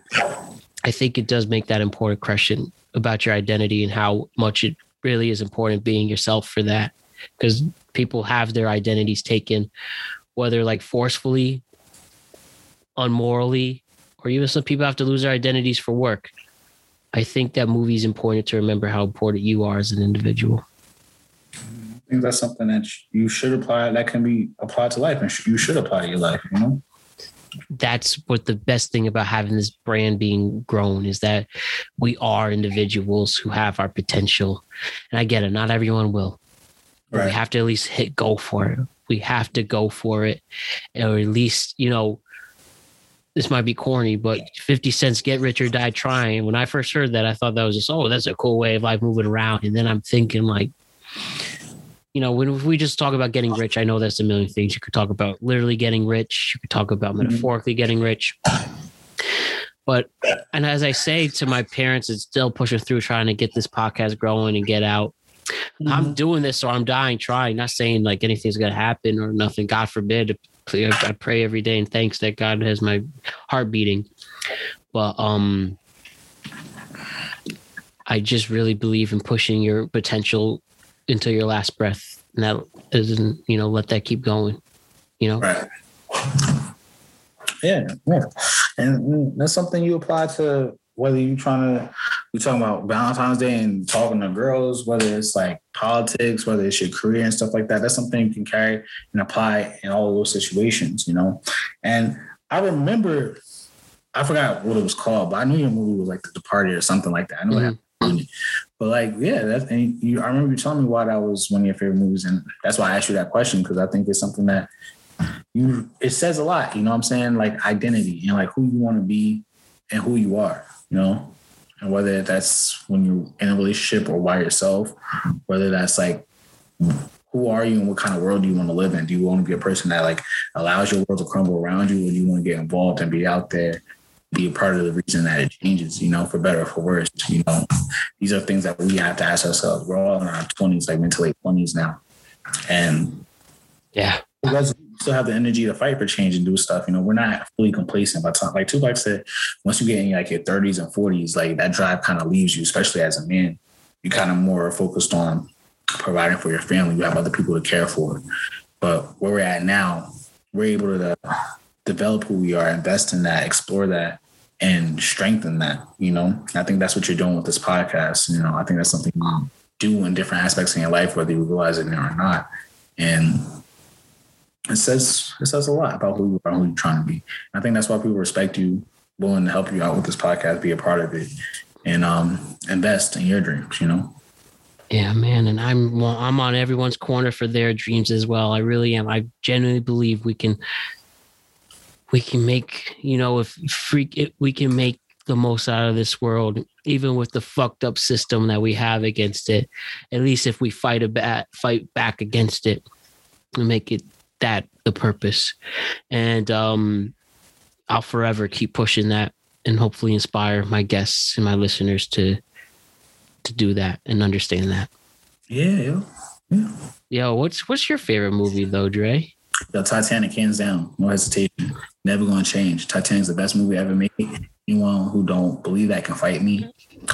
i think it does make that important question about your identity and how much it really is important being yourself for that because people have their identities taken whether like forcefully, unmorally, or even some people have to lose their identities for work. I think that movie is important to remember how important you are as an individual. I think that's something that you should apply. That can be applied to life, and you should apply to your life. You know, that's what the best thing about having this brand being grown is that we are individuals who have our potential. And I get it, not everyone will. Right. we have to at least hit go for it. We have to go for it. Or at least, you know, this might be corny, but 50 Cent's get rich or die trying. When I first heard that, I thought that was just, oh, that's a cool way of life moving around. And then I'm thinking like, you know, when we just talk about getting rich, I know there's a million things you could talk about. Literally getting rich, you could talk about metaphorically getting rich. But and as I say to my parents, it's still pushing through trying to get this podcast growing and get out. I'm doing this or I'm dying trying, not saying like anything's gonna happen or nothing. God forbid. I pray every day and thanks that God has my heart beating. But um I just really believe in pushing your potential until your last breath. And that isn't, you know, let that keep going. You know? Right. Yeah, yeah. And mm, that's something you apply to whether you're trying to we talking about Valentine's Day and talking to girls, whether it's like politics, whether it's your career and stuff like that. That's something you can carry and apply in all of those situations, you know. And I remember I forgot what it was called, but I knew your movie was like The Departed or something like that. I know that. But like, yeah, that's and you. I remember you telling me why that was one of your favorite movies, and that's why I asked you that question because I think it's something that you. It says a lot, you know. what I'm saying like identity and like who you want to be and who you are, you know, and whether that's when you're in a relationship or by yourself, whether that's like who are you and what kind of world do you want to live in? Do you want to be a person that like allows your world to crumble around you, or do you want to get involved and be out there? Be a part of the reason that it changes, you know, for better or for worse. You know, these are things that we have to ask ourselves. We're all in our twenties, like mid to late twenties now. And Yeah. you guys still have the energy to fight for change and do stuff. You know, we're not fully complacent by time like Tupac said, once you get in like your 30s and 40s, like that drive kind of leaves you, especially as a man. You're kind of more focused on providing for your family. You have other people to care for. But where we're at now, we're able to develop who we are, invest in that, explore that, and strengthen that. You know, I think that's what you're doing with this podcast. You know, I think that's something you do in different aspects in your life, whether you realize it or not. And it says it says a lot about who you are, who you're trying to be. I think that's why people respect you, willing to help you out with this podcast, be a part of it, and um, invest in your dreams. You know. Yeah, man, and I'm well, I'm on everyone's corner for their dreams as well. I really am. I genuinely believe we can we can make you know if freak it, we can make the most out of this world, even with the fucked up system that we have against it. At least if we fight a bat, fight back against it, and make it that the purpose. And um, I'll forever keep pushing that, and hopefully inspire my guests and my listeners to to do that and understand that. Yeah, yeah. Yo, what's what's your favorite movie though, Dre? The Titanic, hands down, no hesitation, never gonna change. Titanic's the best movie I ever made. Anyone who don't believe that can fight me.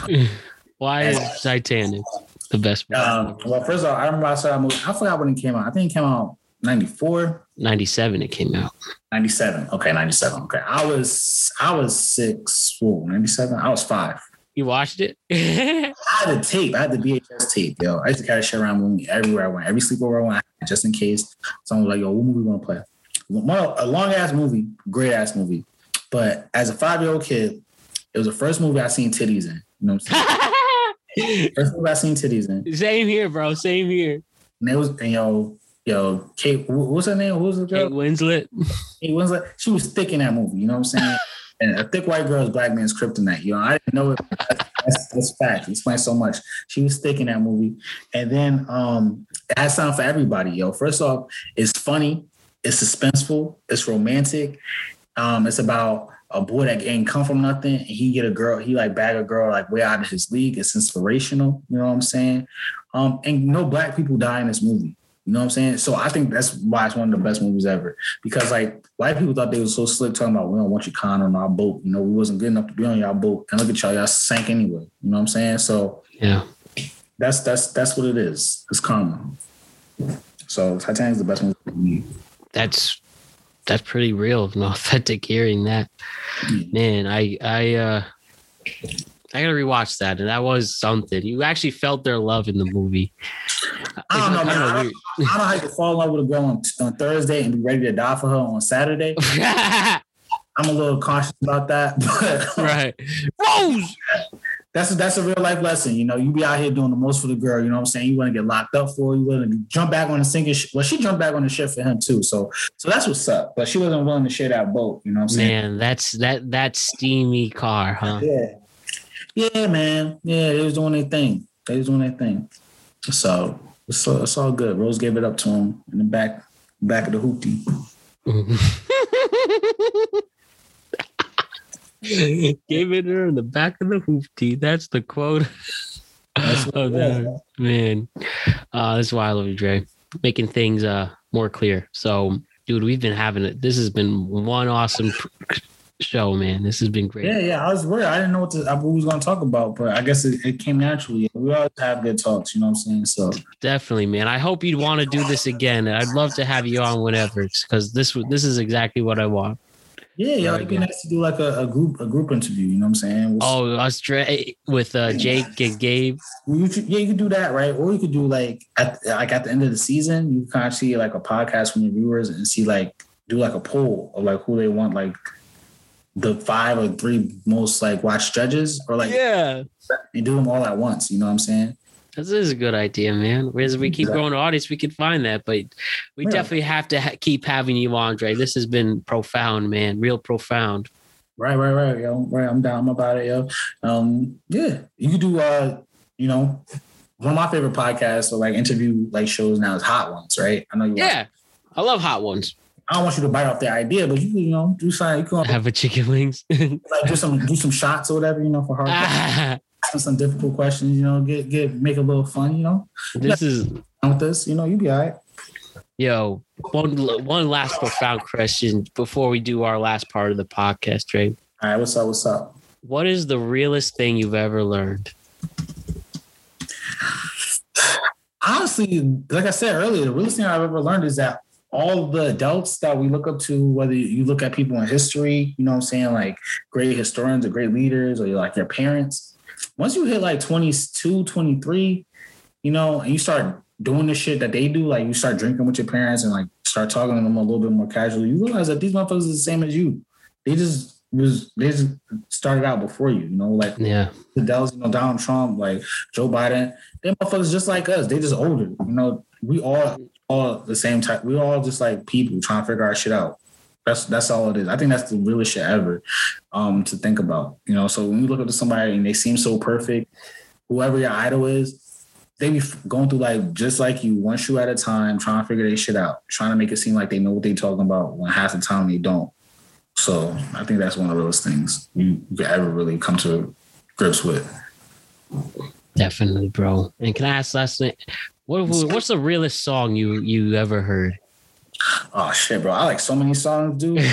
Why is Titanic the best movie? Um, well, first of all, I remember I saw that movie. I forgot when it came out. I think it came out 94, 97 it came out. 97. Okay, 97. Okay. I was I was six, whoa, 97. I was five. You watched it? I had the tape. I had the VHS tape, yo. I used to carry shit around with me everywhere I went. Every sleepover I went, just in case someone was like, yo, what movie you want to play? A long ass movie, great ass movie. But as a five year old kid, it was the first movie I seen titties in. You know what I'm saying? first movie I seen titties in. Same here, bro. Same here. And it was, and yo, yo, Kate, what's her name? Who was the Kate girl? Winslet. Kate Winslet. She was thick in that movie. You know what I'm saying? and a thick white girl is black man's kryptonite. You know, I didn't know it. That's, that's fact. It explains so much. She was thick in that movie. And then um, it has something for everybody, yo. First off, it's funny, it's suspenseful, it's romantic. Um, it's about a boy that ain't come from nothing and he get a girl, he like bag a girl like way out of his league. It's inspirational, you know what I'm saying? Um, and no black people die in this movie. You know what I'm saying? So I think that's why it's one of the best movies ever. Because like white people thought they was so slick talking about we don't want you con on our boat. You know, we wasn't good enough to be on y'all boat. And look at y'all, y'all sank anyway. You know what I'm saying? So Yeah. that's that's that's what it is. It's karma. So Titanic's the best movie for me. That's that's pretty real and authentic hearing that. Man, I I uh I gotta rewatch that, and that was something. You actually felt their love in the movie. I don't know, man. I don't. I don't know how you fall in love with a girl on, on Thursday and be ready to die for her on Saturday. I'm a little cautious about that, but right, Rose. That's a, that's a real life lesson. You know, you be out here doing the most for the girl. You know what I'm saying? You want to get locked up for. her, You want to jump back on the sinking. Sh- well, she jumped back on the ship for him too. So so that's what's up. But she wasn't willing to share that boat. You know what I'm saying? Man, that's that that steamy car, huh? Yeah. Yeah, man. Yeah, they was doing their thing. They was doing their thing. So it's all, it's all good. Rose gave it up to him in the back back of the hoopty. Gave it her in the back of the hoopty. That's the quote That's of that man. Uh, that's why I love you, Dre. Making things uh more clear. So, dude, we've been having it. This has been one awesome show, man. This has been great. Yeah, yeah. I was worried. I didn't know what, to, what we was going to talk about, but I guess it, it came naturally. We always have good talks. You know what I'm saying? So Definitely, man. I hope you'd want to do this again. I'd love to have you on whenever, because this this is exactly what I want. Yeah, yeah. It'd be nice to do like a, a group a group interview. You know what I'm saying? We'll- Oh, us Dre with uh, Jake and Gabe. Yeah, you could do that, right? Or you could do like at like at the end of the season, you can kind of see like a podcast from your viewers and see like do like a poll of like who they want, like the five or three most like watched judges, or like Yeah, and do them all at once. You know what I'm saying? This is a good idea, man. As we keep growing the audience, we can find that, but we Yeah. definitely have to ha- keep having you, Andre. This has been profound, man. Real profound. Right, right, right, yo. Right, I'm down I'm about it, yo. Um, yeah, you do uh, you know, one of my favorite podcasts or like interview like shows now is Hot Ones, right? I know you. Yeah, I love hot ones. I don't want you to bite off the idea, but you you know, do something. You can Have a chicken wings. like do some do some shots or whatever, you know, for hard. Asking some difficult questions, you know, get get make it a little fun, you know. this is With this, you know, you be all right. yo. One one last profound question before we do our last part of the podcast, Dre. All right, what's up? What's up? What is the realest thing you've ever learned? Honestly, like I said earlier, the realest thing I've ever learned is that all the adults that we look up to, whether you look at people in history, you know what I'm saying, like great historians or great leaders, or you're like your parents, once you hit like 22, 23, you know, and you start doing the shit that they do, like you start drinking with your parents and like start talking to them a little bit more casually, you realize that these motherfuckers are the same as you. They just was they just started out before you, you know, like Yeah, the Dells, you know, Donald Trump, like Joe Biden, they motherfuckers just like us. They just older. You know, we all all the same type. We all just like people trying to figure our shit out. That's that's all it is. I think that's the realest shit ever um to think about. You know, so when you look up to somebody and they seem so perfect, whoever your idol is, they be going through like just like you, one shoe at a time, trying to figure their shit out, trying to make it seem like they know what they talking about when half the time they don't. So I think that's one of those things you, you could ever really come to grips with. definitely, bro. And can I ask last thing? What what's the realest song you you ever heard? Oh shit, bro! I like so many songs, dude.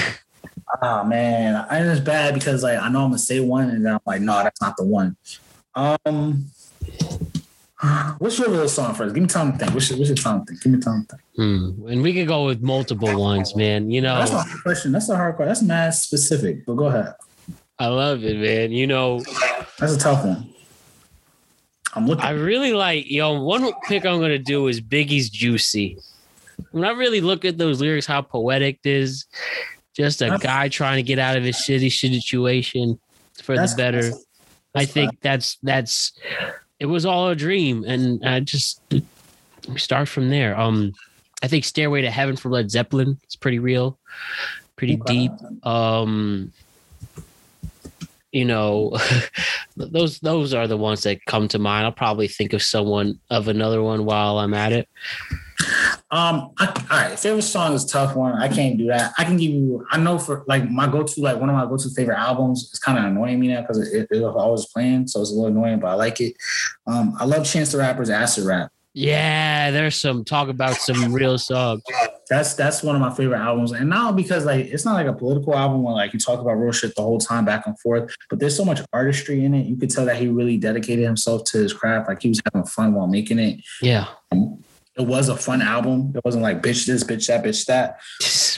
Ah man, I and it's bad because like I know I'm gonna say one and then I'm like, no, that's not the one. Um, what's your real song first? Give me time to think. What's your, what's your time to think? Give me time to think. Hmm. And we could go with multiple ones, man. You know, That's a hard question. That's a hard question. That's mad specific. But go ahead. I love it, man. You know, That's a tough one. I'm looking. I really like, yo, one pick I'm going to do is Biggie's Juicy. When I really look at those lyrics, how poetic it is, just a guy trying to get out of his shitty situation for the better. that's- I think that's, that's, it was all a dream. And I just start from there. Um, I think Stairway to Heaven from Led Zeppelin is pretty real, pretty deep. Um, you know, those those are the ones that come to mind. I'll probably think of someone of another one while I'm at it. Um, I, all right, favorite song is a tough one. I can't do that. I can give you. I know for like my go-to, like one of my go-to favorite albums. It's kind of annoying me now because it, it, it always playing, so it's a little annoying, but I like it. Um, I love Chance the Rapper's Acid Rap. Yeah, there's some talk about some real songs. That's that's one of my favorite albums, and now because like it's not like a political album where like you talk about real shit the whole time back and forth, but there's so much artistry in it. You could tell that he really dedicated himself to his craft. Like he was having fun while making it. Yeah, It was a fun album. It wasn't like bitch this, bitch that, bitch that.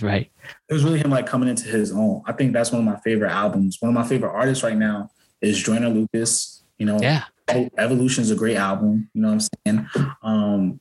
right. it was really him like coming into his own. I think that's one of my favorite albums. One of my favorite artists right now is Joyner Lucas. You know, Yeah. Evolution is a great album. You know what I'm saying? Um,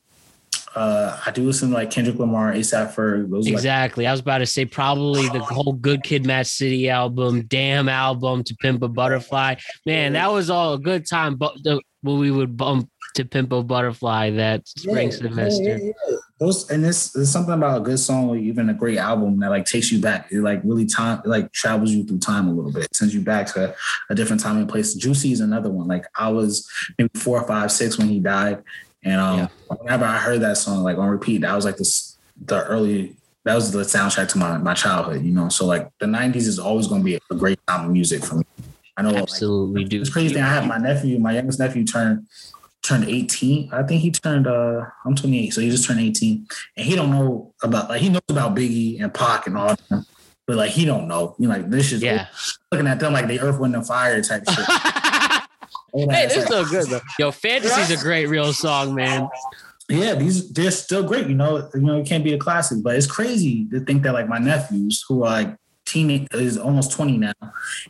uh, I do listen to like Kendrick Lamar, ASAP Ferg. Those are, like, Exactly. I was about to say probably the whole Good Kid, Mad City album, Damn album, To Pimp a Butterfly. Man, that was all a good time. But the, when we would bump to Pimp a Butterfly that spring Yeah, semester. yeah, yeah. Those and this there's something about a good song or even a great album that like takes you back. It like really time it, like travels you through time a little bit, sends you back to a different time and place. Juicy is another one. Like I was maybe four or five, six when he died. And um whenever I heard that song like on repeat, that was like this the early that was the soundtrack to my my childhood, you know. So like the 90s is always gonna be a great time of music for me. I know like, Absolutely, dude. it's crazy. thing, I have my nephew, my youngest nephew turned turned 18. I think he turned uh I'm 28, so he just turned 18. And he don't know about like he knows about Biggie and Pac and all that. But like he don't know. You know, like this is Yeah. looking at them like the earth, wind, and fire type shit. Hey, they're so good though. Yo, Fantasy's a great real song, man. yeah, these they're still great. You know, you know, it can't be a classic, but it's crazy to think that like my nephews who are like teen is almost 20 now,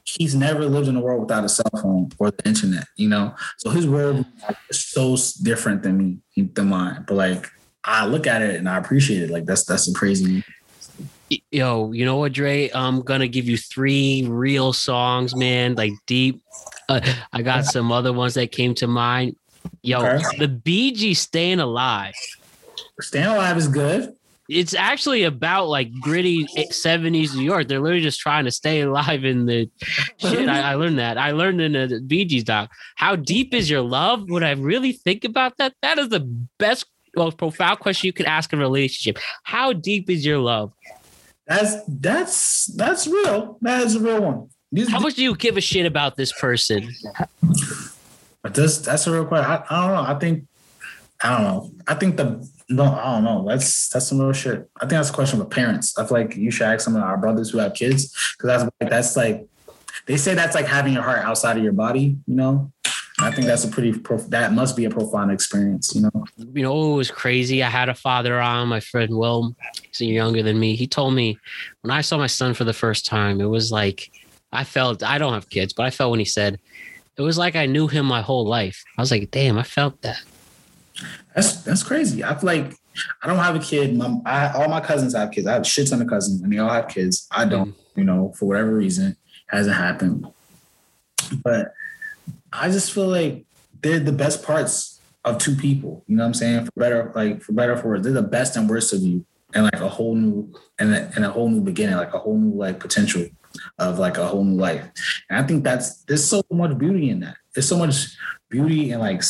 he's never lived in a world without a cell phone or the internet, you know. So his world is so different than me, than mine. But like I look at it and I appreciate it. Like that's that's a crazy Yo, you know what, Dre? I'm gonna give you three real songs, man. Like deep. Uh, I got some other ones that came to mind. Yo, Okay. the Gees "Staying Alive." Staying alive is good. It's actually about like gritty 70s New York. They're literally just trying to stay alive in the shit. I, I learned that. I learned in the Bee Gees doc. How deep is your love? Would I really think about that? That is the best, most profound question you could ask in a relationship. How deep is your love? That's that's that's real. That is a real one. These, How much do you give a shit about this person? But that's that's a real question. I, I don't know. I think I don't know. I think the no, I don't know. That's that's some real shit. I think that's a question for parents. I feel like you should ask some of our brothers who have kids because that's like that's like they say that's like having your heart outside of your body. You know, I think that's a pretty prof- that must be a profound experience. You know, You know, it was crazy. I had a father on, my friend Will, he's younger than me. He told me when I saw my son for the first time, it was like I felt I don't have kids, but I felt when he said it was like I knew him my whole life. I was like, damn, I felt that. That's that's crazy. I feel like I don't have a kid. My, I, all my cousins have kids. I have shit ton of cousins, and they all have kids. I hmm. don't. You know, for whatever reason, hasn't happened. But I just feel like they're the best parts of two people. You know what I'm saying? For better, like for better or for worse, they're the best and worst of you, and like a whole new and a, and a whole new beginning, like a whole new like potential of like a whole new life. And I think that's there's so much beauty in that. There's so much beauty and like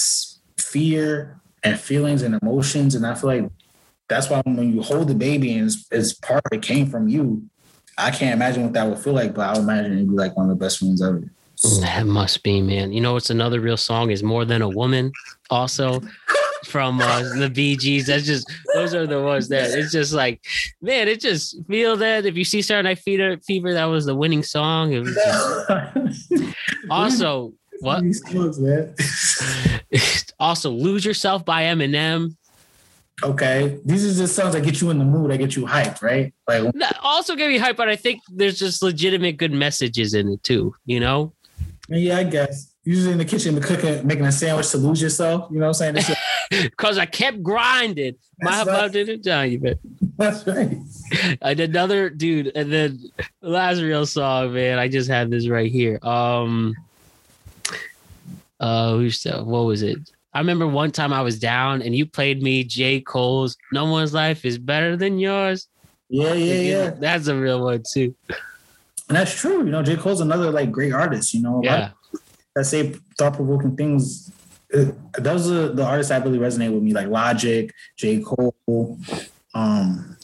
fear and feelings and emotions, and I feel like that's why when you hold the baby and it's, it's part of it came from you. I can't imagine what that would feel like, but I would imagine it'd be like one of the best feelings ever. That must be, man. You know, it's another real song is More Than a Woman, also from uh, the Gees. That's just, those are the ones that it's just like, man, it just feel that. If you see Saturday Night Fever, Fever that was the winning song. It was just- also, what? These songs, man. also, Lose Yourself by Eminem. Okay, these are just songs that get you in the mood, that get you hyped, right? Like, Also, get me hype, but I think there's just legitimate good messages in it too, you know? yeah, I guess. Usually in the kitchen, the cooking, making a sandwich to lose yourself. You know what I'm saying? Because I kept grinding. My That's right. about to tell you, man. That's right. I did another dude, and then the last real song, man. I just had this right here. Um, uh, who's the, what was it? I remember one time I was down, and you played me J Cole's "No One's Life Is Better Than Yours." Yeah, yeah, yeah. That's a real one too. And that's true. You know, J. Cole's another like great artist. You know, Yeah, that say thought provoking things. Those are the artists that really resonate with me, like Logic, J. Cole, um,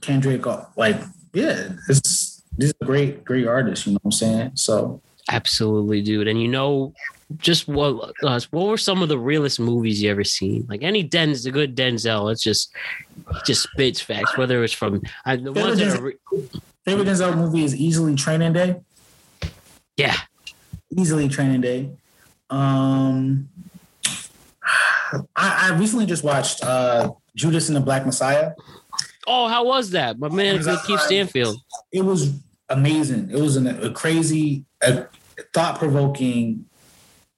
Kendrick. Like, yeah, it's these are great, great artists. You know what I'm saying? So absolutely, dude. And you know, just what uh, what were some of the realest movies you ever seen? Like any Denzel, a good Denzel. It's just he just spits facts. Whether it's from uh, the ones that are, re- favorite Denzel movie is easily Training Day. yeah. Easily Training Day. Um, I, I recently just watched uh, Judas and the Black Messiah. Oh, how was that? My man, Keith? Stanfield. it was amazing. It was an, a crazy. A, thought provoking,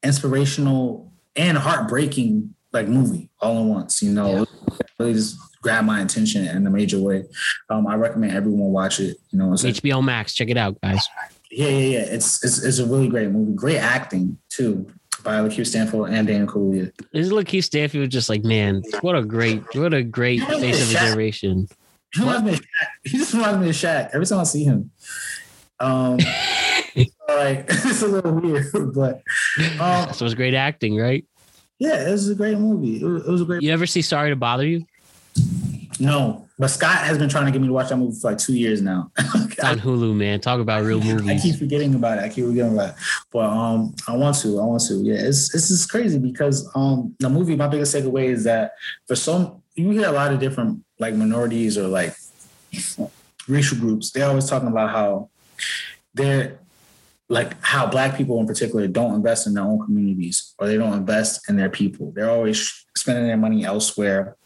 inspirational, and heartbreaking like movie all in once. You know, Yeah. Really just grabbed my attention in a major way. Um, I recommend everyone watch it. You know, it's HBO Max. Check it out, guys. yeah, yeah, yeah. It's, it's it's a really great movie. Great acting too by Lakeith Stanfield and Dan Kaluuya. Is Lakeith Stanfield just like, man, what a great, what a great face of a generation. He reminds me of Shaq. He just reminds me of Shaq every time I see him. Um, like it's a little weird, but um, So it was great acting, right? yeah, it was a great movie. It was, it was a great. You ever see Sorry to Bother You? No, but Scott has been trying to get me to watch that movie for like two years now. It's on Hulu, man. Talk about real movies. I keep forgetting about it. I keep forgetting about it. But um, I want to. I want to. Yeah, it's it's just crazy because um, the movie. My biggest takeaway is that for some, you hear a lot of different like minorities or like racial groups. They're always talking about how they're like how black people in particular don't invest in their own communities or they don't invest in their people. They're always spending their money elsewhere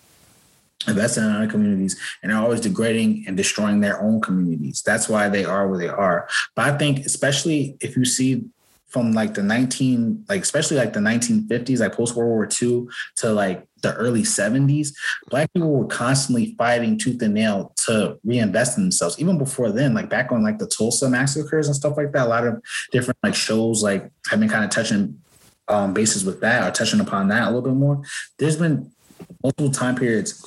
investing in other communities and they're always degrading and destroying their own communities. That's why they are where they are. But I think especially if you see from like the 19 like especially like the 1950s like post World War II to like the early 70s black people were constantly fighting tooth and nail to reinvest in themselves even before then like back on like the Tulsa massacres and stuff like that a lot of different like shows like have been kind of touching um bases with that or touching upon that a little bit more there's been multiple time periods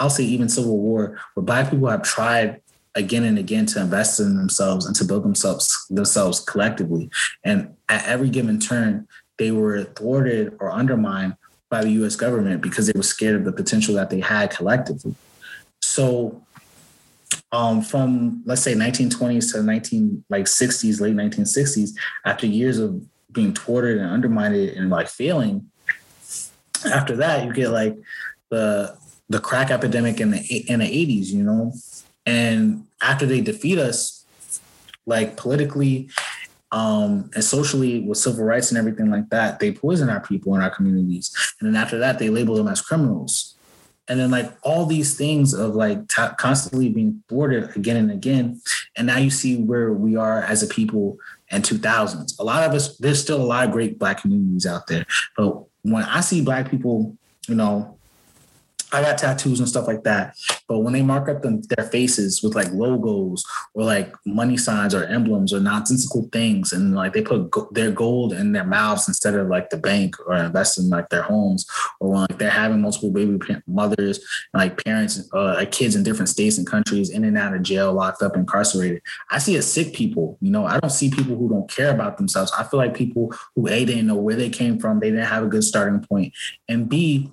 I'll say even Civil War, where Black people have tried again and again to invest in themselves and to build themselves themselves collectively. And at every given turn, they were thwarted or undermined by the U.S. government because they were scared of the potential that they had collectively. So, um, from let's say 1920s to 19 like 60s, late 1960s, after years of being thwarted and undermined and like failing, after that you get like the the crack epidemic in the in the 80s, you know. And after they defeat us, like politically um, and socially with civil rights and everything like that, they poison our people in our communities. And then after that, they label them as criminals. And then like all these things of like t- constantly being thwarted again and again. And now you see where we are as a people in 2000s. A lot of us, there's still a lot of great black communities out there. But when I see black people, you know, I got tattoos and stuff like that. But when they mark up them, their faces with like logos or like money signs or emblems or nonsensical things, and like they put go- their gold in their mouths instead of like the bank or invest in like their homes, or when like they're having multiple baby pa- mothers, like parents, uh, like kids in different states and countries, in and out of jail, locked up, incarcerated. I see as sick people. You know, I don't see people who don't care about themselves. I feel like people who a didn't know where they came from, they didn't have a good starting point, and b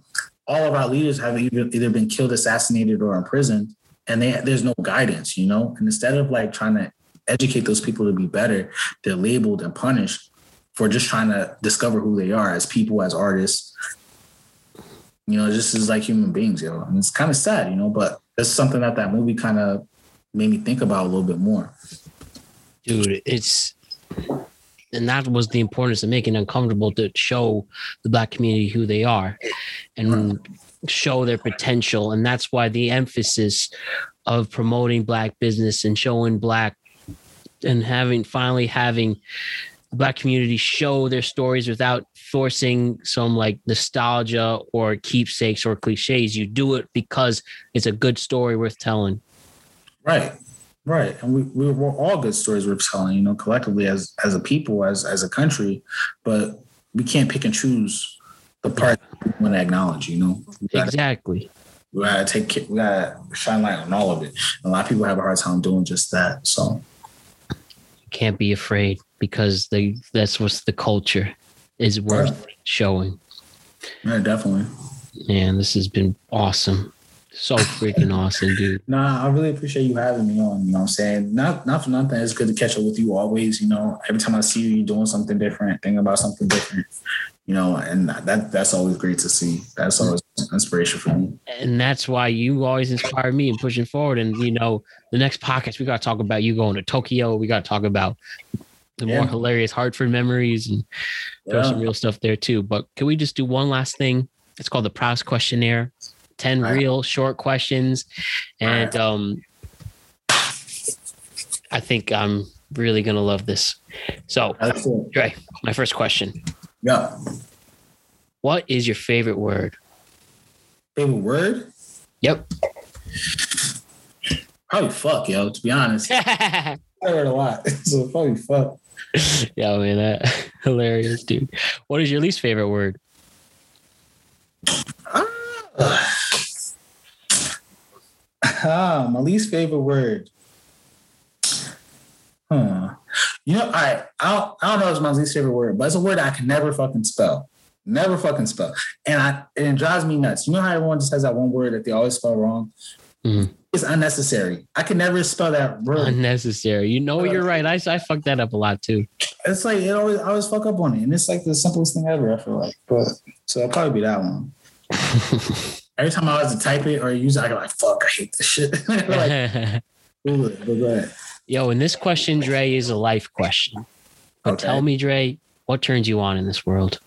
all of our leaders have either, either been killed, assassinated, or imprisoned, and they, there's no guidance, you know. And instead of like trying to educate those people to be better, they're labeled and punished for just trying to discover who they are as people, as artists. You know, just as like human beings, yo. And it's kind of sad, you know. But it's something that that movie kind of made me think about a little bit more. Dude, it's and that was the importance of making uncomfortable to show the black community who they are and show their potential. And that's why the emphasis of promoting black business and showing black and having finally having black community show their stories without forcing some like nostalgia or keepsakes or cliches. You do it because it's a good story worth telling. Right. Right. And we, we we're all good stories we're telling, you know, collectively as as a people, as as a country, but we can't pick and choose the part we want to acknowledge, you know. Gotta, Exactly. we gotta take we gotta shine light on all of it. A lot of people have a hard time doing just that. So can't be afraid because they that's what's the culture is worth showing. yeah, definitely. And this has been awesome. So freaking awesome, dude. Nah, I really appreciate you having me on. You know what I'm saying? Not not for nothing. It's good to catch up with you always. You know, every time I see you, you're doing something different, thinking about something different. You know, and that that's always great to see. That's mm-hmm. always inspiration for me. And that's why you always inspire me in pushing forward. And you know, the next podcast we gotta talk about you going to Tokyo. We gotta talk about the Yeah. more hilarious Hartford memories and throw some real stuff there too. But can we just do one last thing? It's called the Proust questionnaire. 10 Right. real short questions. And um I think I'm really gonna love this. So. Dre, my first question: Yeah. What is your favorite word? Favorite word? Yep. Probably fuck, yo. To be honest, I heard a lot, so probably fuck. Yeah, man, that hilarious, dude. What is your least favorite word? Ah, my least favorite word. Huh. You know, I I don't, I don't know if it's my least favorite word, but it's a word I can never fucking spell. Never fucking spell. And I and it drives me nuts. You know how everyone just has that one word that they always spell wrong? Mhm. It's unnecessary. I can never spell that word. Unnecessary. You know, you're right. I I fucked that up a lot too. it's like it always I always fuck up on it. And it's like the simplest thing ever, I feel like. But so it'll probably be that one. Every time I was to type it or use it, I go like, fuck, I hate this shit. like, Google it, but go ahead. Yo, and this question, Dre, is a life question. But Okay. tell me, Dre, what turns you on in this world?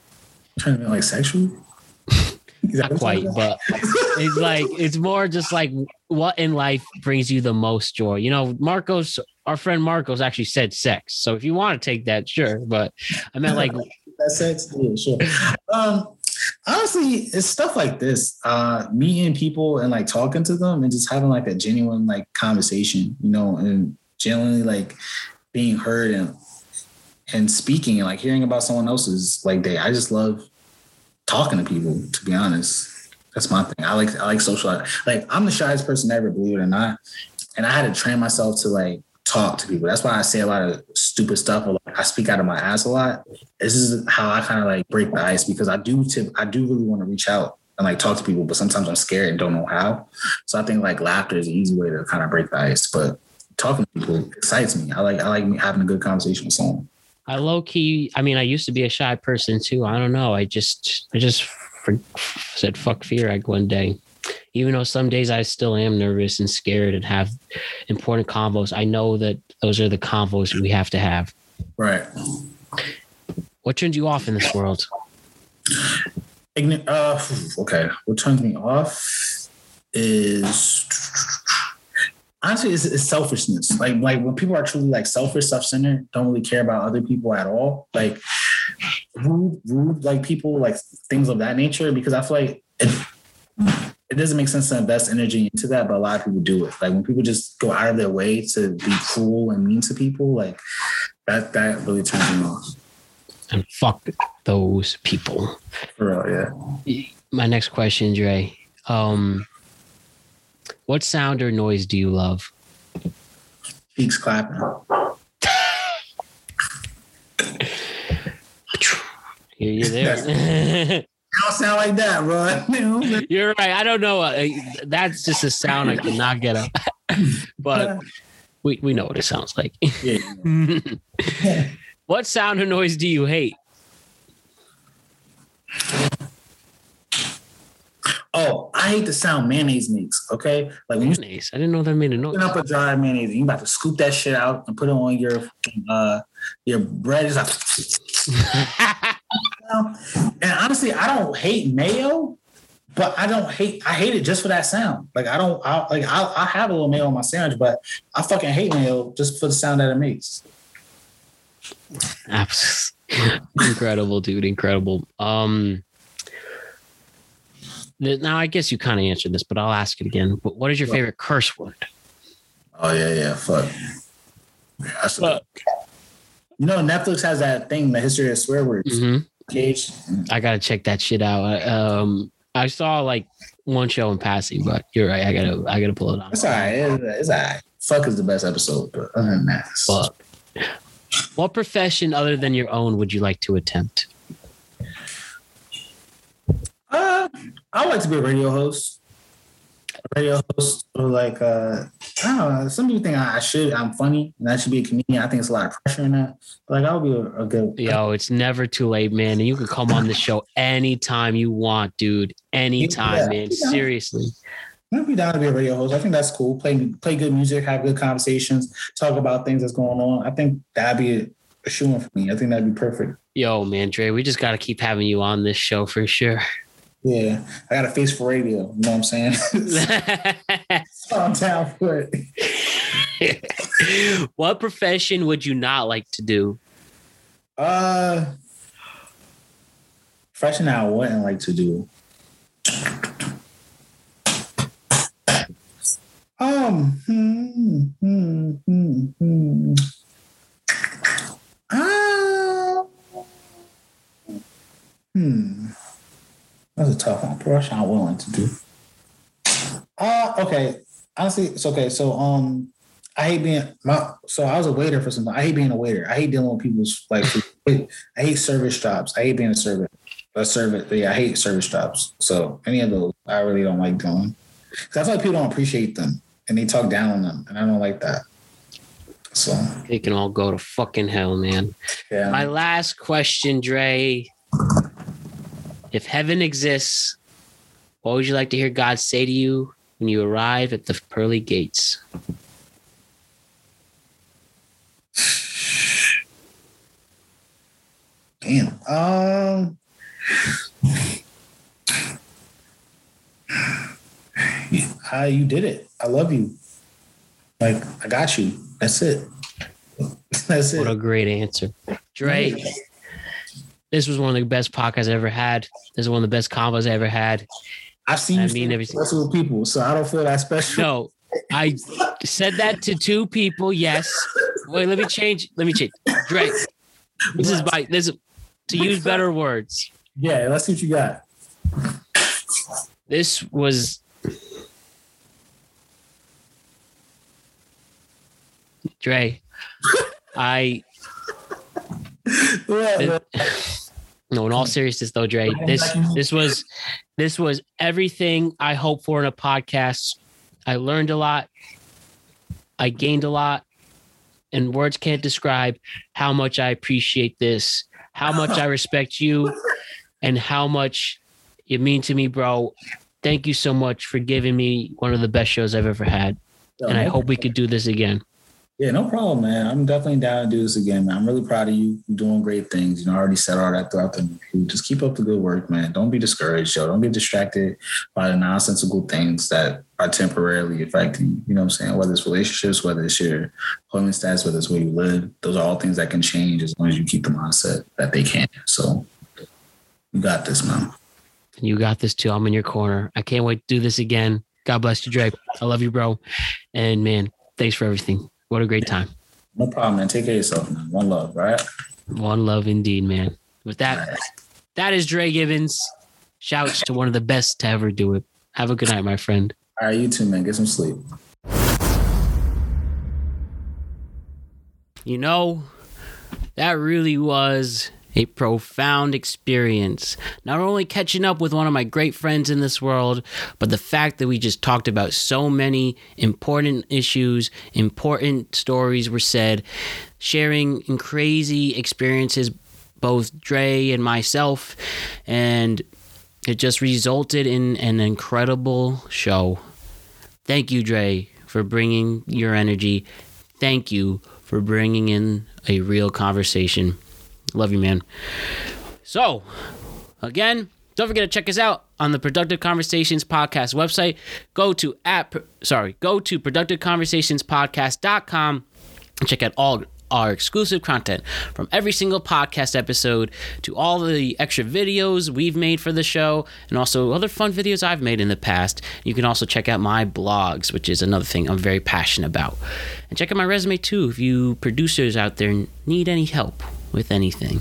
to be like sexual? Not quite, but it's like it's more just like what in life brings you the most joy. You know, Marcos, our friend Marcos actually said sex. So if you want to take that, sure. But I meant like that sex? Yeah, sure. Um, honestly, it's stuff like this. Uh, meeting people and like talking to them and just having like a genuine like conversation, you know, and genuinely like being heard and and speaking and like hearing about someone else's like day. I just love talking to people, to be honest. That's my thing. I like I like social like I'm the shyest person ever, believe it or not. And I had to train myself to like talk to people. That's why I say a lot of stupid stuff I speak out of my ass a lot. This is how I kind of like break the ice because I do tip I do really want to reach out and like talk to people, but sometimes I'm scared and don't know how. So I think like laughter is an easy way to kind of break the ice. But talking to people excites me. I like I like having a good conversation with someone. I low key. I mean, I used to be a shy person too. I don't know. I just, I just for, said fuck fear like one day. Even though some days I still am nervous and scared and have important convos, I know that those are the convos we have to have. Right. What turns you off in this world? Uh, okay. What turns me off is honestly it's, it's selfishness. Like like when people are truly like selfish, self-centered, don't really care about other people at all. Like rude, rude like people, like things of that nature. Because I feel like it, it doesn't make sense to invest energy into that, but a lot of people do it. Like when people just go out of their way to be cruel and mean to people, like that that really turns me off. And fuck those people. For real, yeah. My next question, Dre. Um, what sound or noise do you love? Cheeks clapping. You're, there. I don't sound like that, bro. You're right. I don't know. Uh, that's just a sound I cannot get up. but we, we know what it sounds like. yeah. what sound or noise do you hate? Oh, I hate the sound mayonnaise makes. Okay, like when you Mayonnaise. I didn't know that made a noise. open up a jar of mayonnaise, and you about to scoop that shit out and put it on your uh your bread. It's like, and honestly, I don't hate mayo, but I don't hate. I hate it just for that sound. Like I don't. I like. I I have a little mayo on my sandwich, but I fucking hate mayo just for the sound that it makes. Abs- incredible, dude. Incredible. Um, now I guess you kind of answered this, but I'll ask it again. What what is your favorite curse word? Oh yeah, yeah. Fuck. Yeah, that's Fuck. You know, Netflix has that thing, the history of swear words. hmm Cage. I gotta check that shit out. Um, I saw like one show in passing, but you're right. I gotta, I gotta pull it on. It's all right. It's, it's all right. Fuck is the best episode, but other than that, Fuck. What profession other than your own would you like to attempt? Uh, I like to be a radio host. Radio host, or like uh, I don't know. Some people think I I should. I'm funny, and I should be a comedian. I think it's a lot of pressure in that. But like, I would be a, a good. Yo, it's never too late, man. And you can come on the show anytime you want, dude. Anytime, Yeah. man. Seriously. I'd be down to be a radio host. I think that's cool. Play play good music, have good conversations, talk about things that's going on. I think that'd be a, shoe in for me. I think that'd be perfect. Yo, man, Dre, we just gotta keep having you on this show for sure. Yeah, I got a face for radio. You know what I'm saying? so I'm down for it. what profession would you not like to do? Uh, profession I wouldn't like to do. Um, hmm, hmm, hmm, hmm. Ah, hmm. That's a tough one. Profession I'm willing to do. Uh, okay. Honestly, it's okay. So, um, I hate being my. So I was a waiter for some. Time. I hate being a waiter. I hate dealing with people's like. I hate service jobs. I hate being a servant. A servant. Yeah, I hate service jobs. So any of those, I really don't like doing. Because I feel like people don't appreciate them and they talk down on them, and I don't like that. So They can all go to fucking hell, man. yeah, My last question, Dre. If heaven exists, what would you like to hear God say to you when you arrive at the pearly gates? damn. Um. Uh, you did it. I love you. Like I got you. That's it. That's it. What a great answer. Dre, this was one of the best podcasts I've ever had. This is one of the best combos I ever had. I've seen I you mean everything. with people, so I don't feel that special. No, I said that to two people. Yes. Wait, let me change. Let me change. Dre, this is my this is to use better words. Yeah, let's see what you got. This was Dre. I Yeah, no, in all seriousness though, Dre, this this was this was everything I hope for in a podcast. I learned a lot. I gained a lot. And words can't describe how much I appreciate this, how much I respect you, and how much you mean to me, bro. Thank you so much for giving me one of the best shows I've ever had. And I hope we could do this again. Yeah, no problem, man. I'm definitely down to do this again, man. I'm really proud of you. You're doing great things. You know, I already said all that throughout the interview. Just keep up the good work, man. Don't be discouraged, yo. Don't get distracted by the nonsensical things that are temporarily affecting you. You know what I'm saying? Whether it's relationships, whether it's your employment status, whether it's where you live, those are all things that can change as long as you keep the mindset that they can. So you got this, man. You got this too. I'm in your corner. I can't wait to do this again. God bless you, Dre. I love you, bro. And man, thanks for everything. What a great time. No problem, man. Take care of yourself, man. One love, right? One love indeed, man. With that, that is Dre Gibbons. Shouts to one of the best to ever do it. Have a good night, my friend. All right, you too, man. Get some sleep. You know, that really was a profound experience. Not only catching up with one of my great friends in this world, but the fact that we just talked about so many important issues, important stories were said, sharing in crazy experiences, both Dre and myself, and it just resulted in an incredible show. Thank you, Dre, for bringing your energy. Thank you for bringing in a real conversation. Love you, man. So, again, don't forget to check us out on the Productive Conversations podcast website. Go to at sorry, go to productiveconversationspodcast.com and check out all our exclusive content from every single podcast episode to all the extra videos we've made for the show and also other fun videos I've made in the past. You can also check out my blogs, which is another thing I'm very passionate about. And check out my resume too if you producers out there need any help with anything.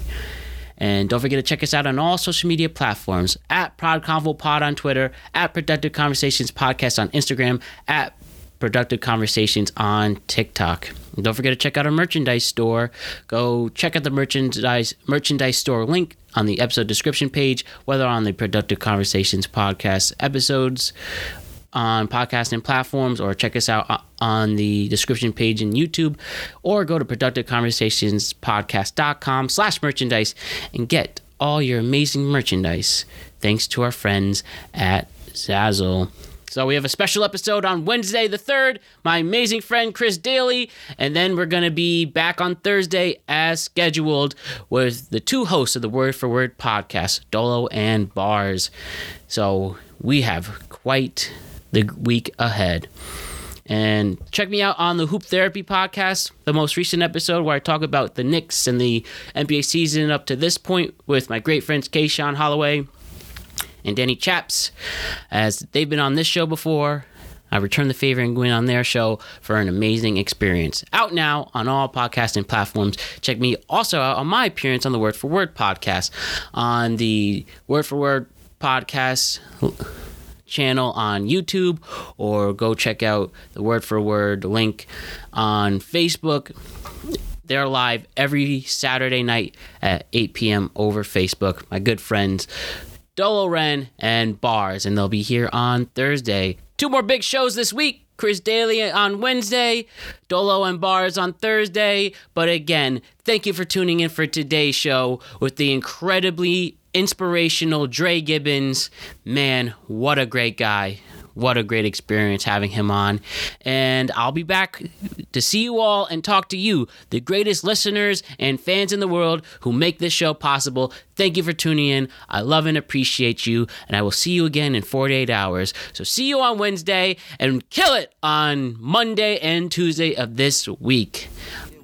And don't forget to check us out on all social media platforms at ProdConvoPod on Twitter, at Productive Conversations Podcast on Instagram, at Productive Conversations on TikTok. And don't forget to check out our merchandise store. Go check out the merchandise merchandise store link on the episode description page, whether on the Productive Conversations podcast episodes on podcasting platforms or check us out uh, on the description page in YouTube or go to productiveconversationspodcast.com slash merchandise and get all your amazing merchandise thanks to our friends at Zazzle. So we have a special episode on Wednesday the 3rd, my amazing friend Chris Daly, and then we're going to be back on Thursday as scheduled with the two hosts of the Word for Word podcast, Dolo and Bars. So we have quite the week ahead. And check me out on the Hoop Therapy podcast, the most recent episode where I talk about the Knicks and the NBA season up to this point with my great friends Kayshawn Holloway and Danny Chaps, as they've been on this show before. I return the favor and go in on their show for an amazing experience. Out now on all podcasting platforms. Check me also out on my appearance on the Word for Word podcast on the Word for Word podcast channel on YouTube or go check out the Word for Word link on Facebook. They're live every Saturday night at 8 p.m. over Facebook. My good friends Dolo Ren and Bars, and they'll be here on Thursday. Two more big shows this week. Chris Daly on Wednesday, Dolo and Bars on Thursday. But again, thank you for tuning in for today's show with the incredibly inspirational Dre Gibbons. Man, what a great guy. What a great experience having him on. And I'll be back to see you all and talk to you, the greatest listeners and fans in the world who make this show possible. Thank you for tuning in. I love and appreciate you. And I will see you again in 48 hours. So see you on Wednesday and kill it on Monday and Tuesday of this week.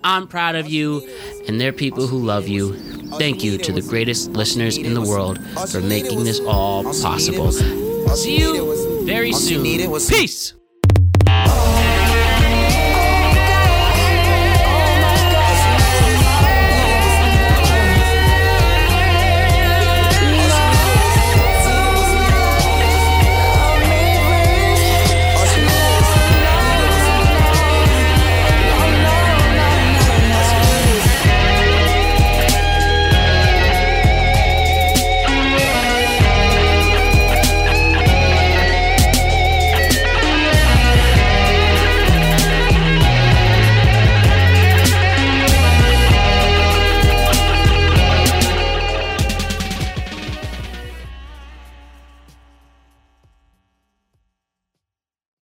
I'm proud of you, and there are people who love you. Thank you to the greatest listeners in the world for making this all possible. See you very soon. Peace.